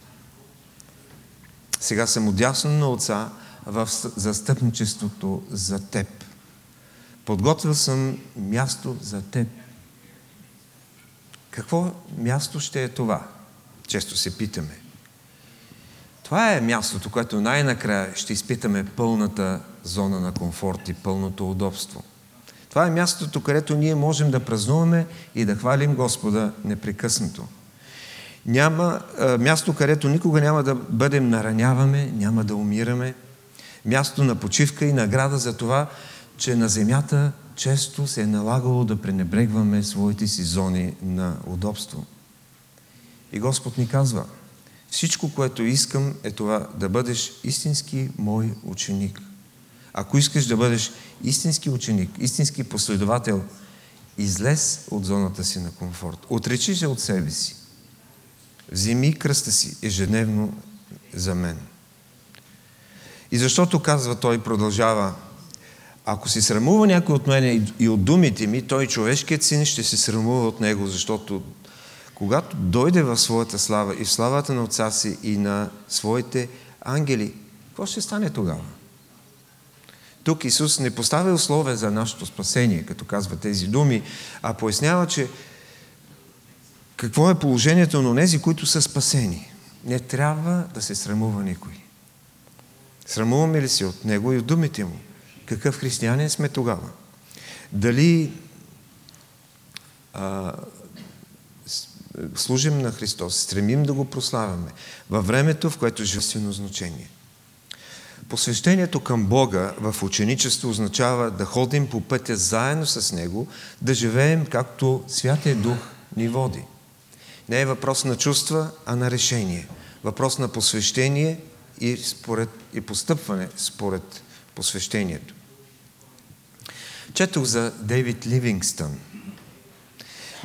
Сега съм отясно на Отца в застъпничеството за теб. Подготвил съм място за теб. Какво място ще е това? Често се питаме. Това е мястото, което най-накрая ще изпитаме пълната зона на комфорт и пълното удобство. Това е мястото, където ние можем да празнуваме и да хвалим Господа непрекъснато. Няма а, място, където никога няма да бъдем нараняваме, няма да умираме. Място на почивка и награда за това, че на земята често се е налагало да пренебрегваме своите си зони на удобство. И Господ ни казва, всичко, което искам е това да бъдеш истински мой ученик. Ако искаш да бъдеш истински ученик, истински последовател, излез от зоната си на комфорт. Отречи се от себе си. Вземи кръста си ежедневно за мен. И защото, казва той, продължава, ако се срамува някой от мене и от думите ми, той човешкият син ще се срамува от него, защото когато дойде в своята слава и в славата на Отца си и на своите ангели, какво ще стане тогава? Тук Исус не поставя условия за нашето спасение, като казва тези думи, а пояснява, че какво е положението на тези, които са спасени. Не трябва да се срамува никой. Срамуваме ли се от Него и от думите Му? Какъв християнин сме тогава? Дали а, служим на Христос, стремим да го прославяме във времето, в което живествено значение. Посвещението към Бога в ученичество означава да ходим по пътя заедно с Него, да живеем както Святия Дух ни води. Не е въпрос на чувства, а на решение. Въпрос на посвещение и, според, и постъпване според посвещението. Четох за Дейвид Ливингстън.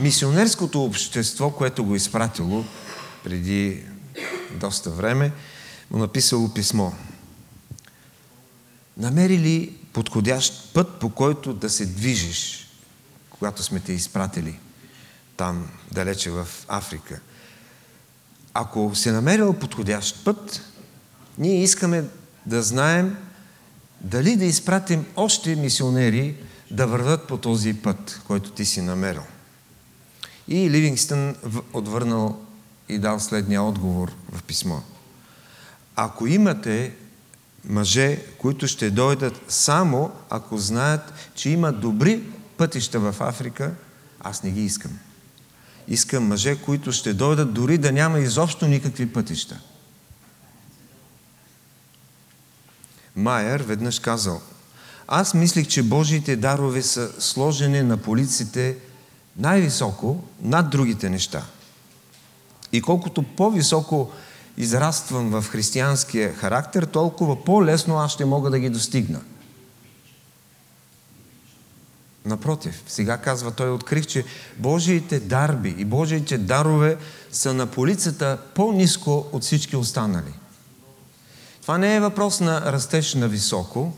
Мисионерското общество, което го изпратило преди доста време, му написало писмо. Намери ли подходящ път, по който да се движиш, когато сме те изпратили там, далече в Африка? Ако се намерил подходящ път, ние искаме да знаем дали да изпратим още мисионери да върват по този път, който ти си намерил. И Ливингстън отвърнал и дал следния отговор в писмо. Ако имате мъже, които ще дойдат само ако знаят, че има добри пътища в Африка, аз не ги искам. Искам мъже, които ще дойдат дори да няма изобщо никакви пътища. Майер веднъж казал, аз мислих, че Божиите дарове са сложени на полиците най-високо над другите неща. И колкото по-високо израствам в християнския характер, толкова по-лесно аз ще мога да ги достигна. Напротив, сега казва той, открих, че Божиите дарби и Божиите дарове са на полицата по-низко от всички останали. Това не е въпрос на растеж на високо,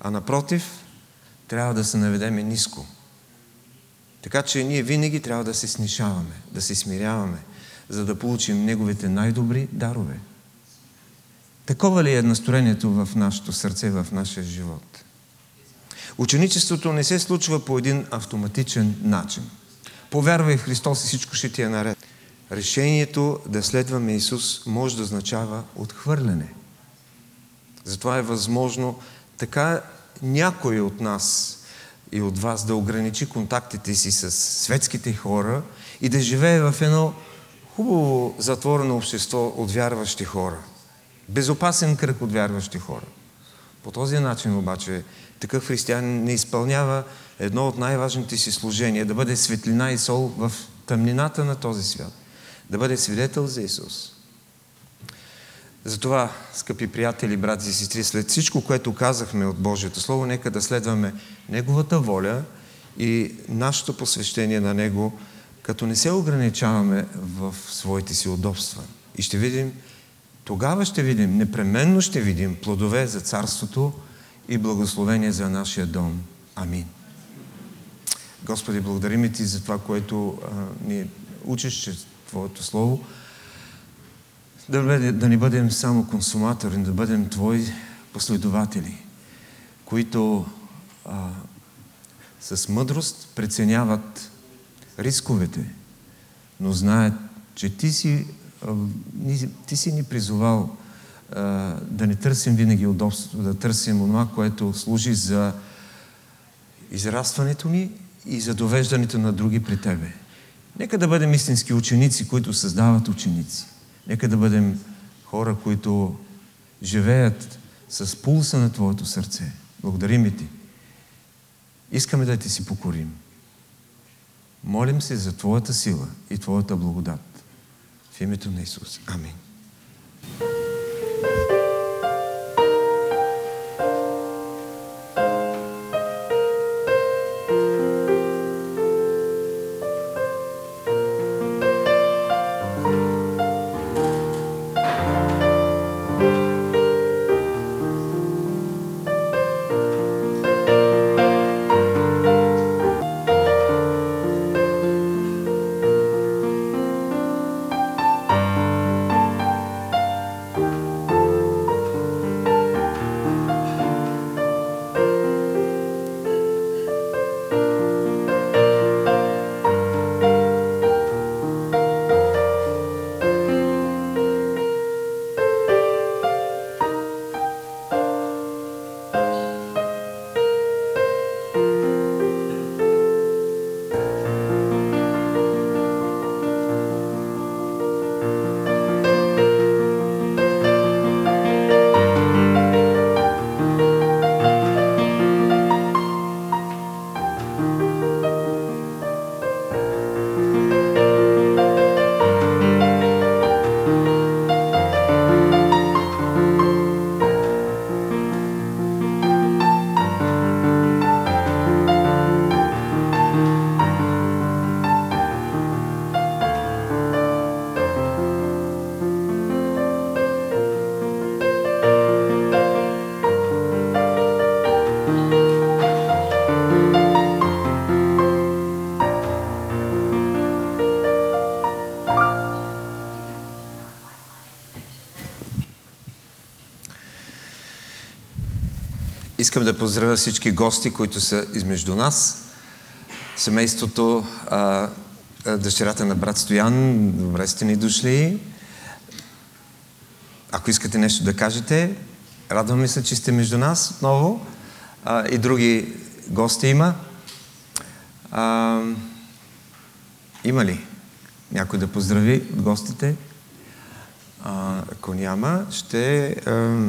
а напротив, трябва да се наведеме ниско. Така че ние винаги трябва да се снишаваме, да се смиряваме, за да получим Неговите най-добри дарове. Такова ли е настроението в нашето сърце, в нашия живот? Ученичеството не се случва по един автоматичен начин. Повярвай в Христос и всичко ще ти е наред. Решението да следваме Исус може да означава отхвърляне. Затова е възможно така някой от нас и от вас да ограничи контактите си с светските хора и да живее в едно хубаво затворено общество от вярващи хора. Безопасен кръг от вярващи хора. По този начин обаче такъв християнин не изпълнява едно от най-важните си служения да бъде светлина и сол в тъмнината на този свят. Да бъде свидетел за Исус. Затова, скъпи приятели, брати и сестри, след всичко, което казахме от Божието Слово, нека да следваме Неговата воля и нашето посвещение на Него, като не се ограничаваме в своите си удобства. И ще видим, тогава ще видим, непременно ще видим плодове за Царството и благословение за нашия дом. Амин. Господи, благодарим Ти за това, което а, ни учиш чрез Твоето Слово да, бъде, да не бъдем само консуматори, да бъдем Твои последователи, които а, с мъдрост преценяват рисковете, но знаят, че Ти си, а, ти си ни призовал а, да не търсим винаги удобство, да търсим онова, което служи за израстването ни и за довеждането на други при Тебе. Нека да бъдем истински ученици, които създават ученици. Нека да бъдем хора, които живеят с пулса на Твоето сърце. Благодарим и Ти. Искаме да Ти си покорим. Молим се за Твоята сила и Твоята благодат. В името на Исус. Амин. Искам да поздравя всички гости, които са измежду нас. Семейството, а, дъщерята на брат Стоян, добре сте ни дошли. Ако искате нещо да кажете, радваме се, че сте между нас отново. А, и други гости има. А, има ли някой да поздрави гостите? А, ако няма, ще... А,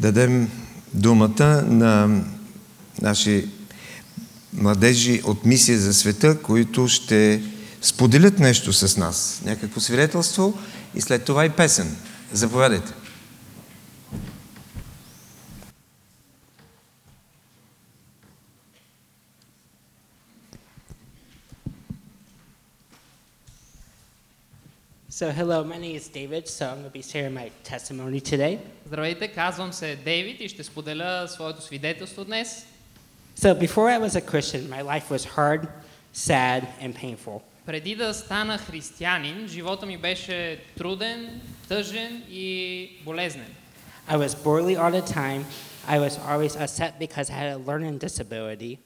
дадем думата на наши младежи от Мисия за света, които ще споделят нещо с нас, някакво свидетелство и след това и песен. Заповядайте. So, hello, my name is David, so I'm going to be sharing my testimony today. Здравейте, казвам се Дейвид и ще споделя своето свидетелство днес. So, before I was a Christian, my life was hard, sad, and painful. Преди да стана християнин, живота ми беше труден, тъжен и болезнен. I was poorly all the time. I was always upset because I had a learning disability.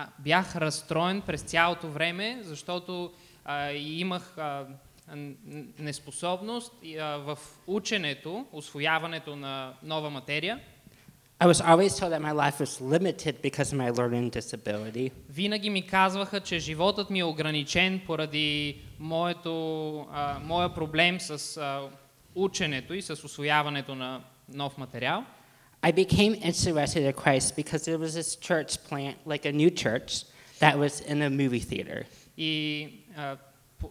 А, бях разстроен през цялото време, защото а, имах а, неспособност и, а, в ученето, освояването на нова материя. I was always told that my life was limited because of my learning disability. Винаги ми казваха, че животът ми е ограничен поради моето, а, моя проблем с а, ученето и с освояването на нов материал. I became interested in Christ because there was this church plant, like a new church, that was in a movie theater. И а, по-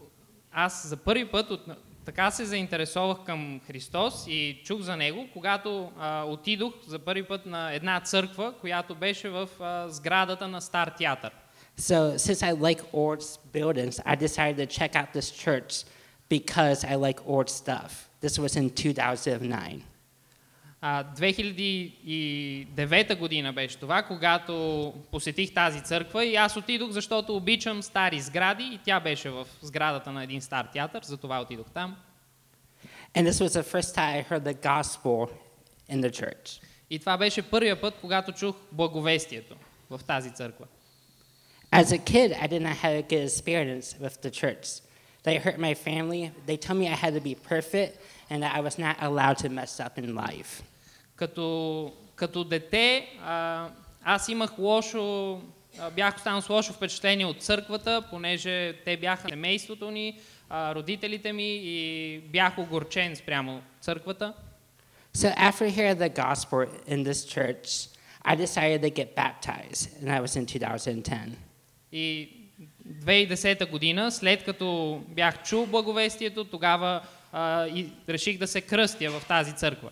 аз за първи път от, така се заинтересовах към Христос и чух за Него, когато а, отидох за първи път на една църква, която беше в а, сградата на Стар театър. So, since I like old buildings, I decided to check out this church because I like old stuff. This was in 2009. А, 2009 година беше това, когато посетих тази църква и аз отидох, защото обичам стари сгради и тя беше в сградата на един стар театър, затова отидох там. And this was the first time I heard the gospel in the church. И това беше първия път, когато чух благовестието в тази църква. As a kid, I did not have a good experience with the church. They hurt my family. They told me I had to be perfect and that I was not allowed to mess up in life. Като, като дете а, аз имах лошо, а, бях останал с лошо впечатление от църквата, понеже те бяха семейството ни, а, родителите ми и бях огорчен спрямо църквата. So after hearing the gospel in this church, I decided to get baptized, and that was in 2010. И 2010 година, след като бях чул благовестието, тогава а, и реших да се кръстя в тази църква.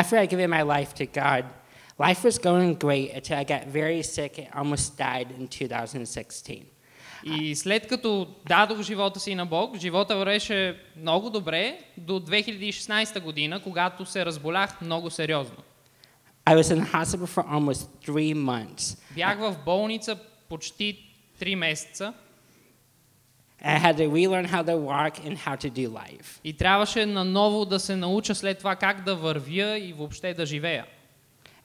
After I gave my life to God, life was going great until I got very sick and almost died in 2016. И след като дадох живота си на Бог, живота вървеше много добре до 2016 година, когато се разболях много сериозно. I was in the hospital for almost three months. Бях в болница почти 3 месеца had to relearn how to walk and how to do life. и трябваше наново да се науча след това как да вървя и въобще да живея.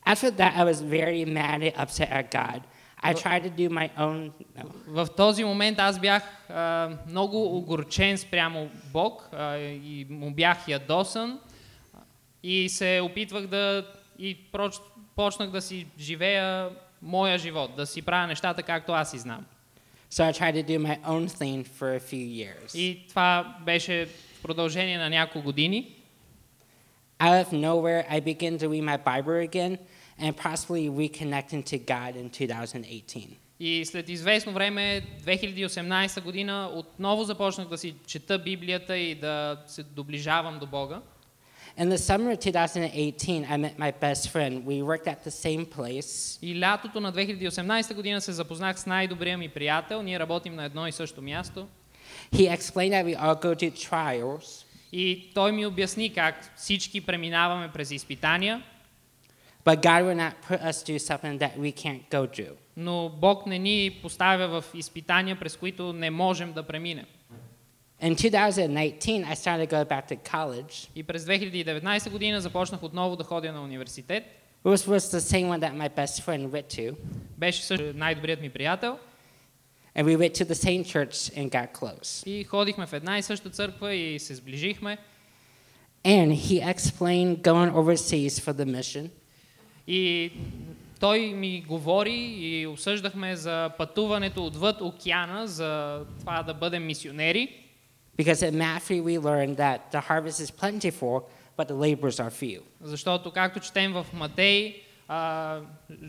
After that, I was very mad and upset at God. I tried to do my own. No. В този момент аз бях а, много огорчен спрямо Бог а, и му бях ядосан и се опитвах да и проч, почнах да си живея моя живот, да си правя нещата както аз и знам. So I tried to do my own thing for a few years. И това беше в продължение на няколко години. Out of nowhere, I began to read my Bible again and possibly reconnecting to God in 2018. И след известно време, 2018 година, отново започнах да си чета Библията и да се доближавам до Бога. In the summer of 2018, I met my best friend. We worked at the same place. И лятото на 2018 година се запознах с най-добрия ми приятел. Ние работим на едно и също място. He explained that we all go to trials, И той ми обясни как всички преминаваме през изпитания, but God will not put us through something that we can't go through. но Бог не ни поставя в изпитания, през които не можем да преминем. In 2019, I started to go back to college, И през 2019 година започнах отново да ходя на университет. which was the same one that my best friend went to. Беше също най-добрият ми приятел. And we went to the same church and got close. И ходихме в една и съща църква и се сближихме. And he explained going overseas for the mission. И той ми говори и обсъждахме за пътуването отвъд океана, за това да бъдем мисионери. Because in Matthew, we learned that the harvest is plentiful, but the laborers are few. Защото, както четем в Матей, а,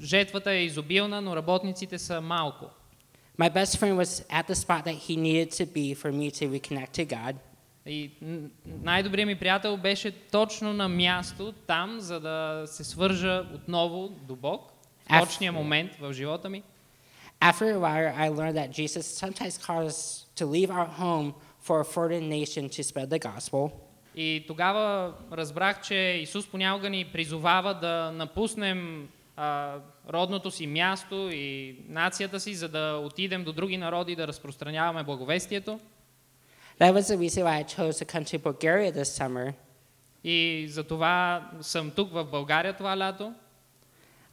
жетвата е изобилна, но работниците са малко. My best friend was at the spot that he needed to be for me to reconnect to God. И н- най-добрият ми приятел беше точно на място, там, за да се свържа отново до Бог, в Аф- точния момент в живота ми. After a while, I learned that Jesus sometimes calls us to leave our home for a foreign nation to spread the gospel. И тогава разбрах, че Исус понякога ни призовава да напуснем а, родното си място и нацията си, за да отидем до други народи да разпространяваме благовестието. That was the reason why I chose to come to Bulgaria this summer. И за това съм тук в България това лято.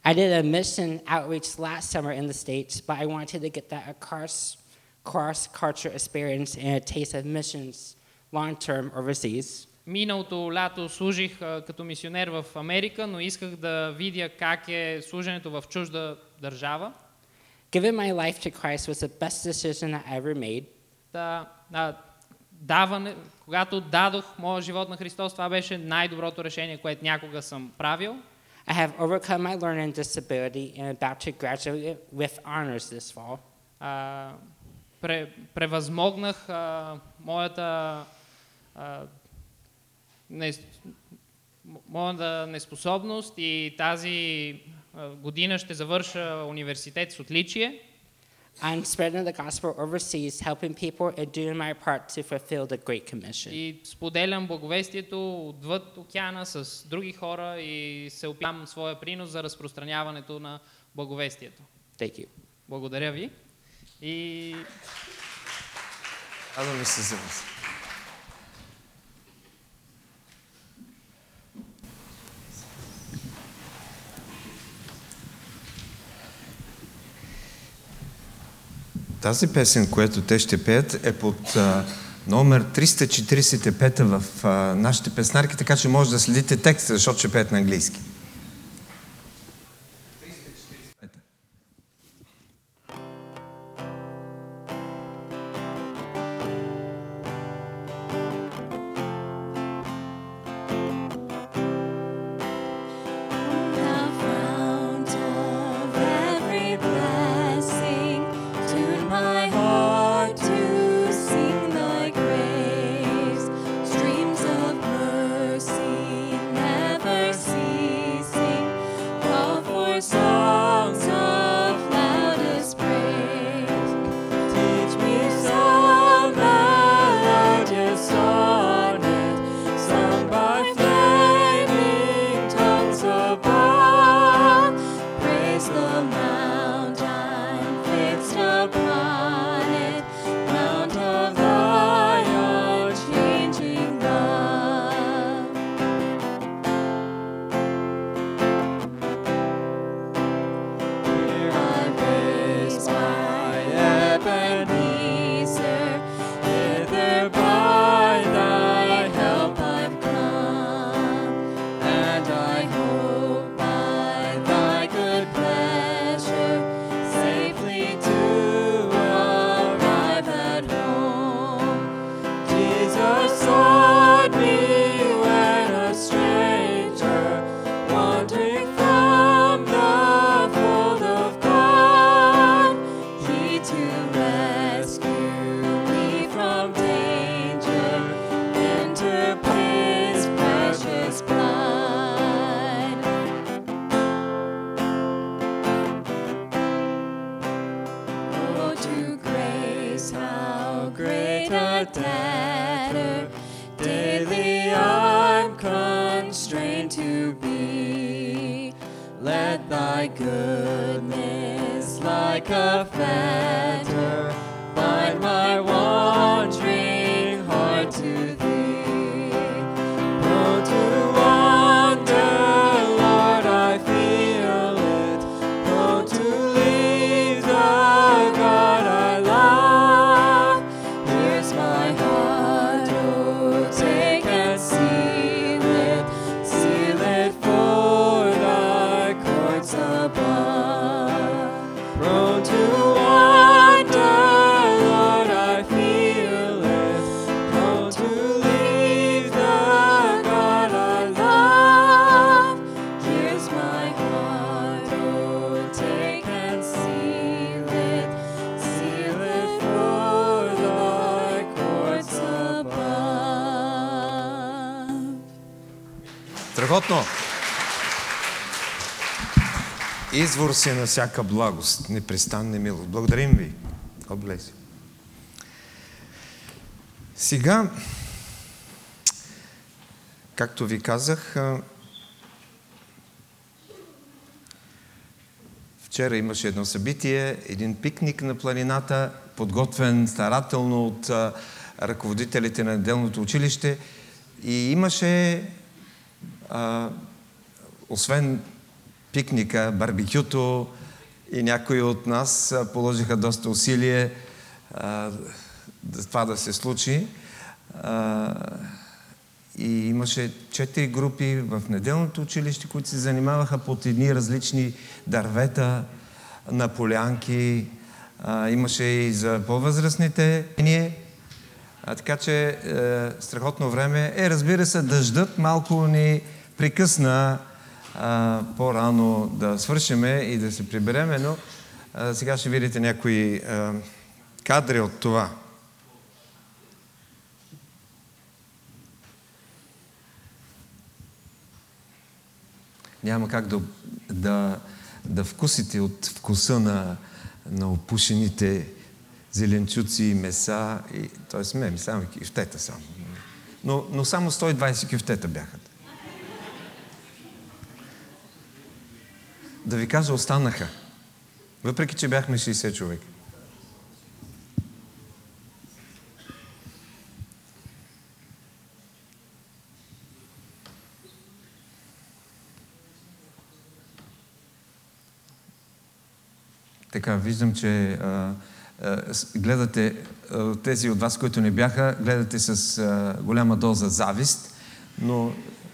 I did a mission outreach last summer in the States, but I wanted to get that across cross-cultural experience and a taste of missions long-term overseas. Миналото лято служих а, като мисионер в Америка, но исках да видя как е служенето в чужда държава. Giving my life to Christ was the best decision I ever made. Та, а, даване, когато дадох моя живот на Христос, това беше най-доброто решение, което някога съм правил. I have overcome my learning disability and am about to graduate with honors this fall. А, пре, превъзмогнах а, моята, а, не, моята неспособност и тази а, година ще завърша университет с отличие. I'm spreading the gospel overseas, helping people and doing my part to fulfill the Great Commission. И споделям благовестието отвъд океана с други хора и се опитам своя принос за разпространяването на благовестието. Thank you. Благодаря ви. И Радваме се за вас. Тази песен, която те ще пеят, е под а, номер 345 в а, нашите песнарки, така че може да следите текста, защото ще пеят на английски. Извор си на всяка благост, непрестанна милост. Благодарим ви. You. Сега, както ви казах, вчера имаше едно събитие, един пикник на планината, подготвен старателно от ръководителите на неделното училище и имаше а, освен пикника, барбекюто и някои от нас положиха доста усилие а, това да се случи. А, и имаше четири групи в неделното училище, които се занимаваха под едни различни дървета на полянки. А, имаше и за по-възрастните. А, така че е, страхотно време. Е, разбира се, дъждът малко ни прекъсна по-рано да свършиме и да се прибереме, но сега ще видите някои кадри от това. Няма как да, да, да вкусите от вкуса на, на опушените зеленчуци и меса, и, т.е. не, само кифтета само. Но, но само 120 кифтета бяха. Да ви кажа, останаха. Въпреки, че бяхме 60 човека. Така, виждам, че а, а, гледате, а, тези от вас, които не бяха, гледате с а, голяма доза завист, но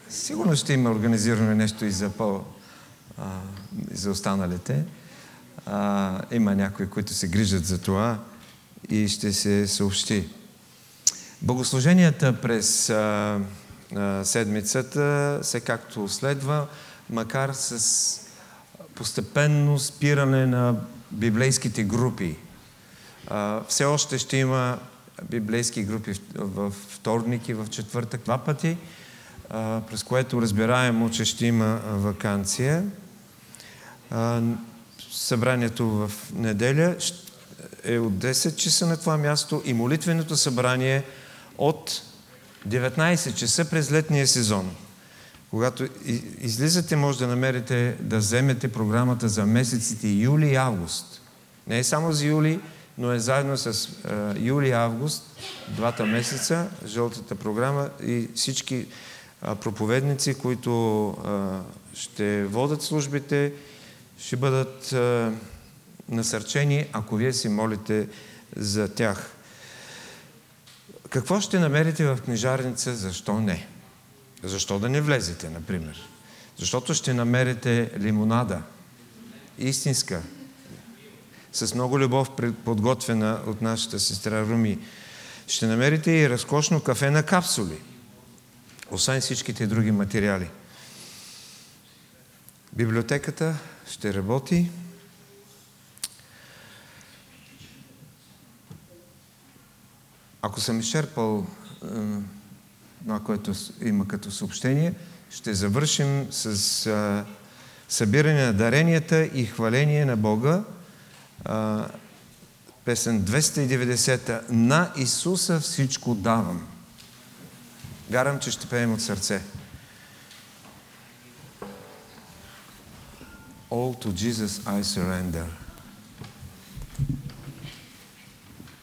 сигурно ще има организирано нещо и за, по, а, за останалите. А, има някои, които се грижат за това и ще се съобщи. Богослуженията през а, а, седмицата се както следва, макар с постепенно спиране на библейските групи. А, все още ще има библейски групи в, в вторник и в четвъртък два пъти, а, през което разбираемо, че ще има вакансия. Събранието в неделя е от 10 часа на това място и молитвеното събрание от 19 часа през летния сезон. Когато излизате, може да намерите да вземете програмата за месеците юли и август. Не е само за юли, но е заедно с юли и август, двата месеца, жълтата програма и всички проповедници, които ще водят службите, ще бъдат а, насърчени, ако вие си молите за тях. Какво ще намерите в книжарница, защо не? Защо да не влезете, например? Защото ще намерите лимонада, истинска, с много любов подготвена от нашата сестра Руми. Ще намерите и разкошно кафе на капсули, освен всичките други материали. Библиотеката ще работи. Ако съм изчерпал е, това, което има като съобщение, ще завършим с е, събиране на даренията и хваление на Бога. Е, песен 290 На Исуса всичко давам. Вярвам, че ще пеем от сърце. All to Jesus I surrender.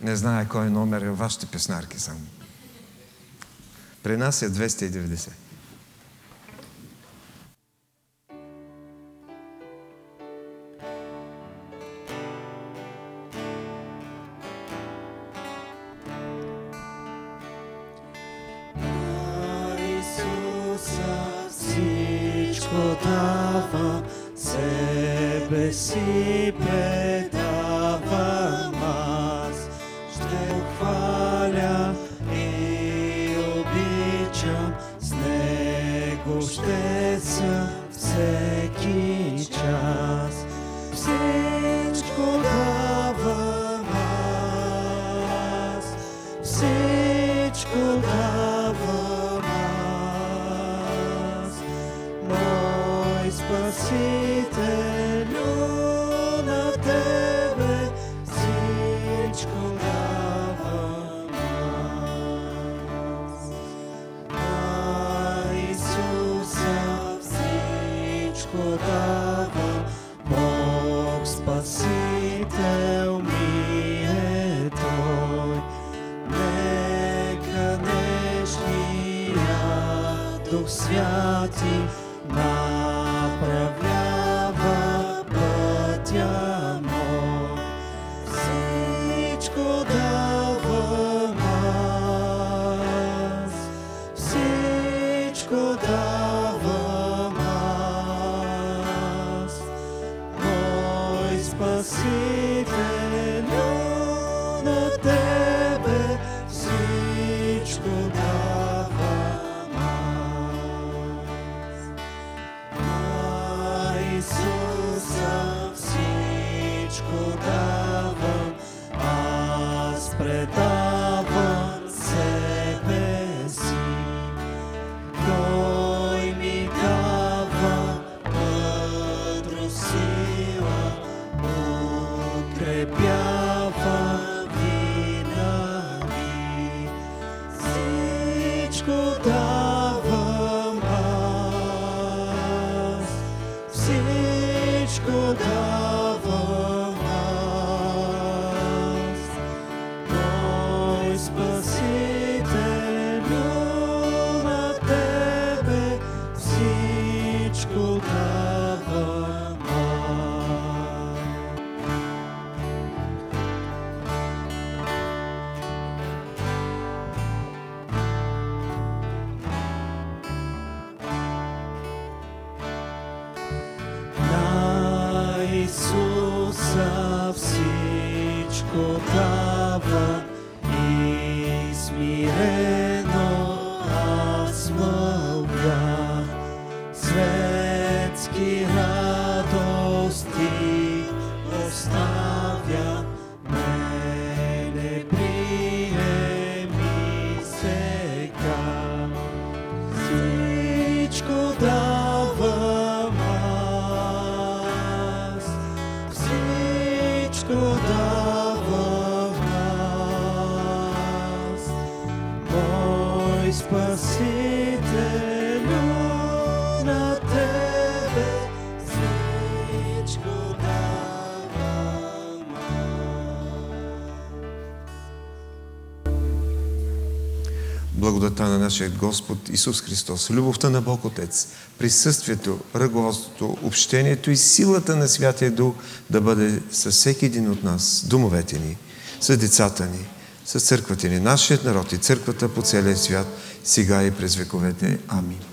Не знае кой номер е вашите песнарки само. При нас е 290. pie. Нашия Господ Исус Христос, любовта на Бог Отец, присъствието, ръководството, общението и силата на Святия Дух да бъде с всеки един от нас, домовете ни, с децата ни, с църквата ни, нашият народ и църквата по целия свят, сега и през вековете. Амин.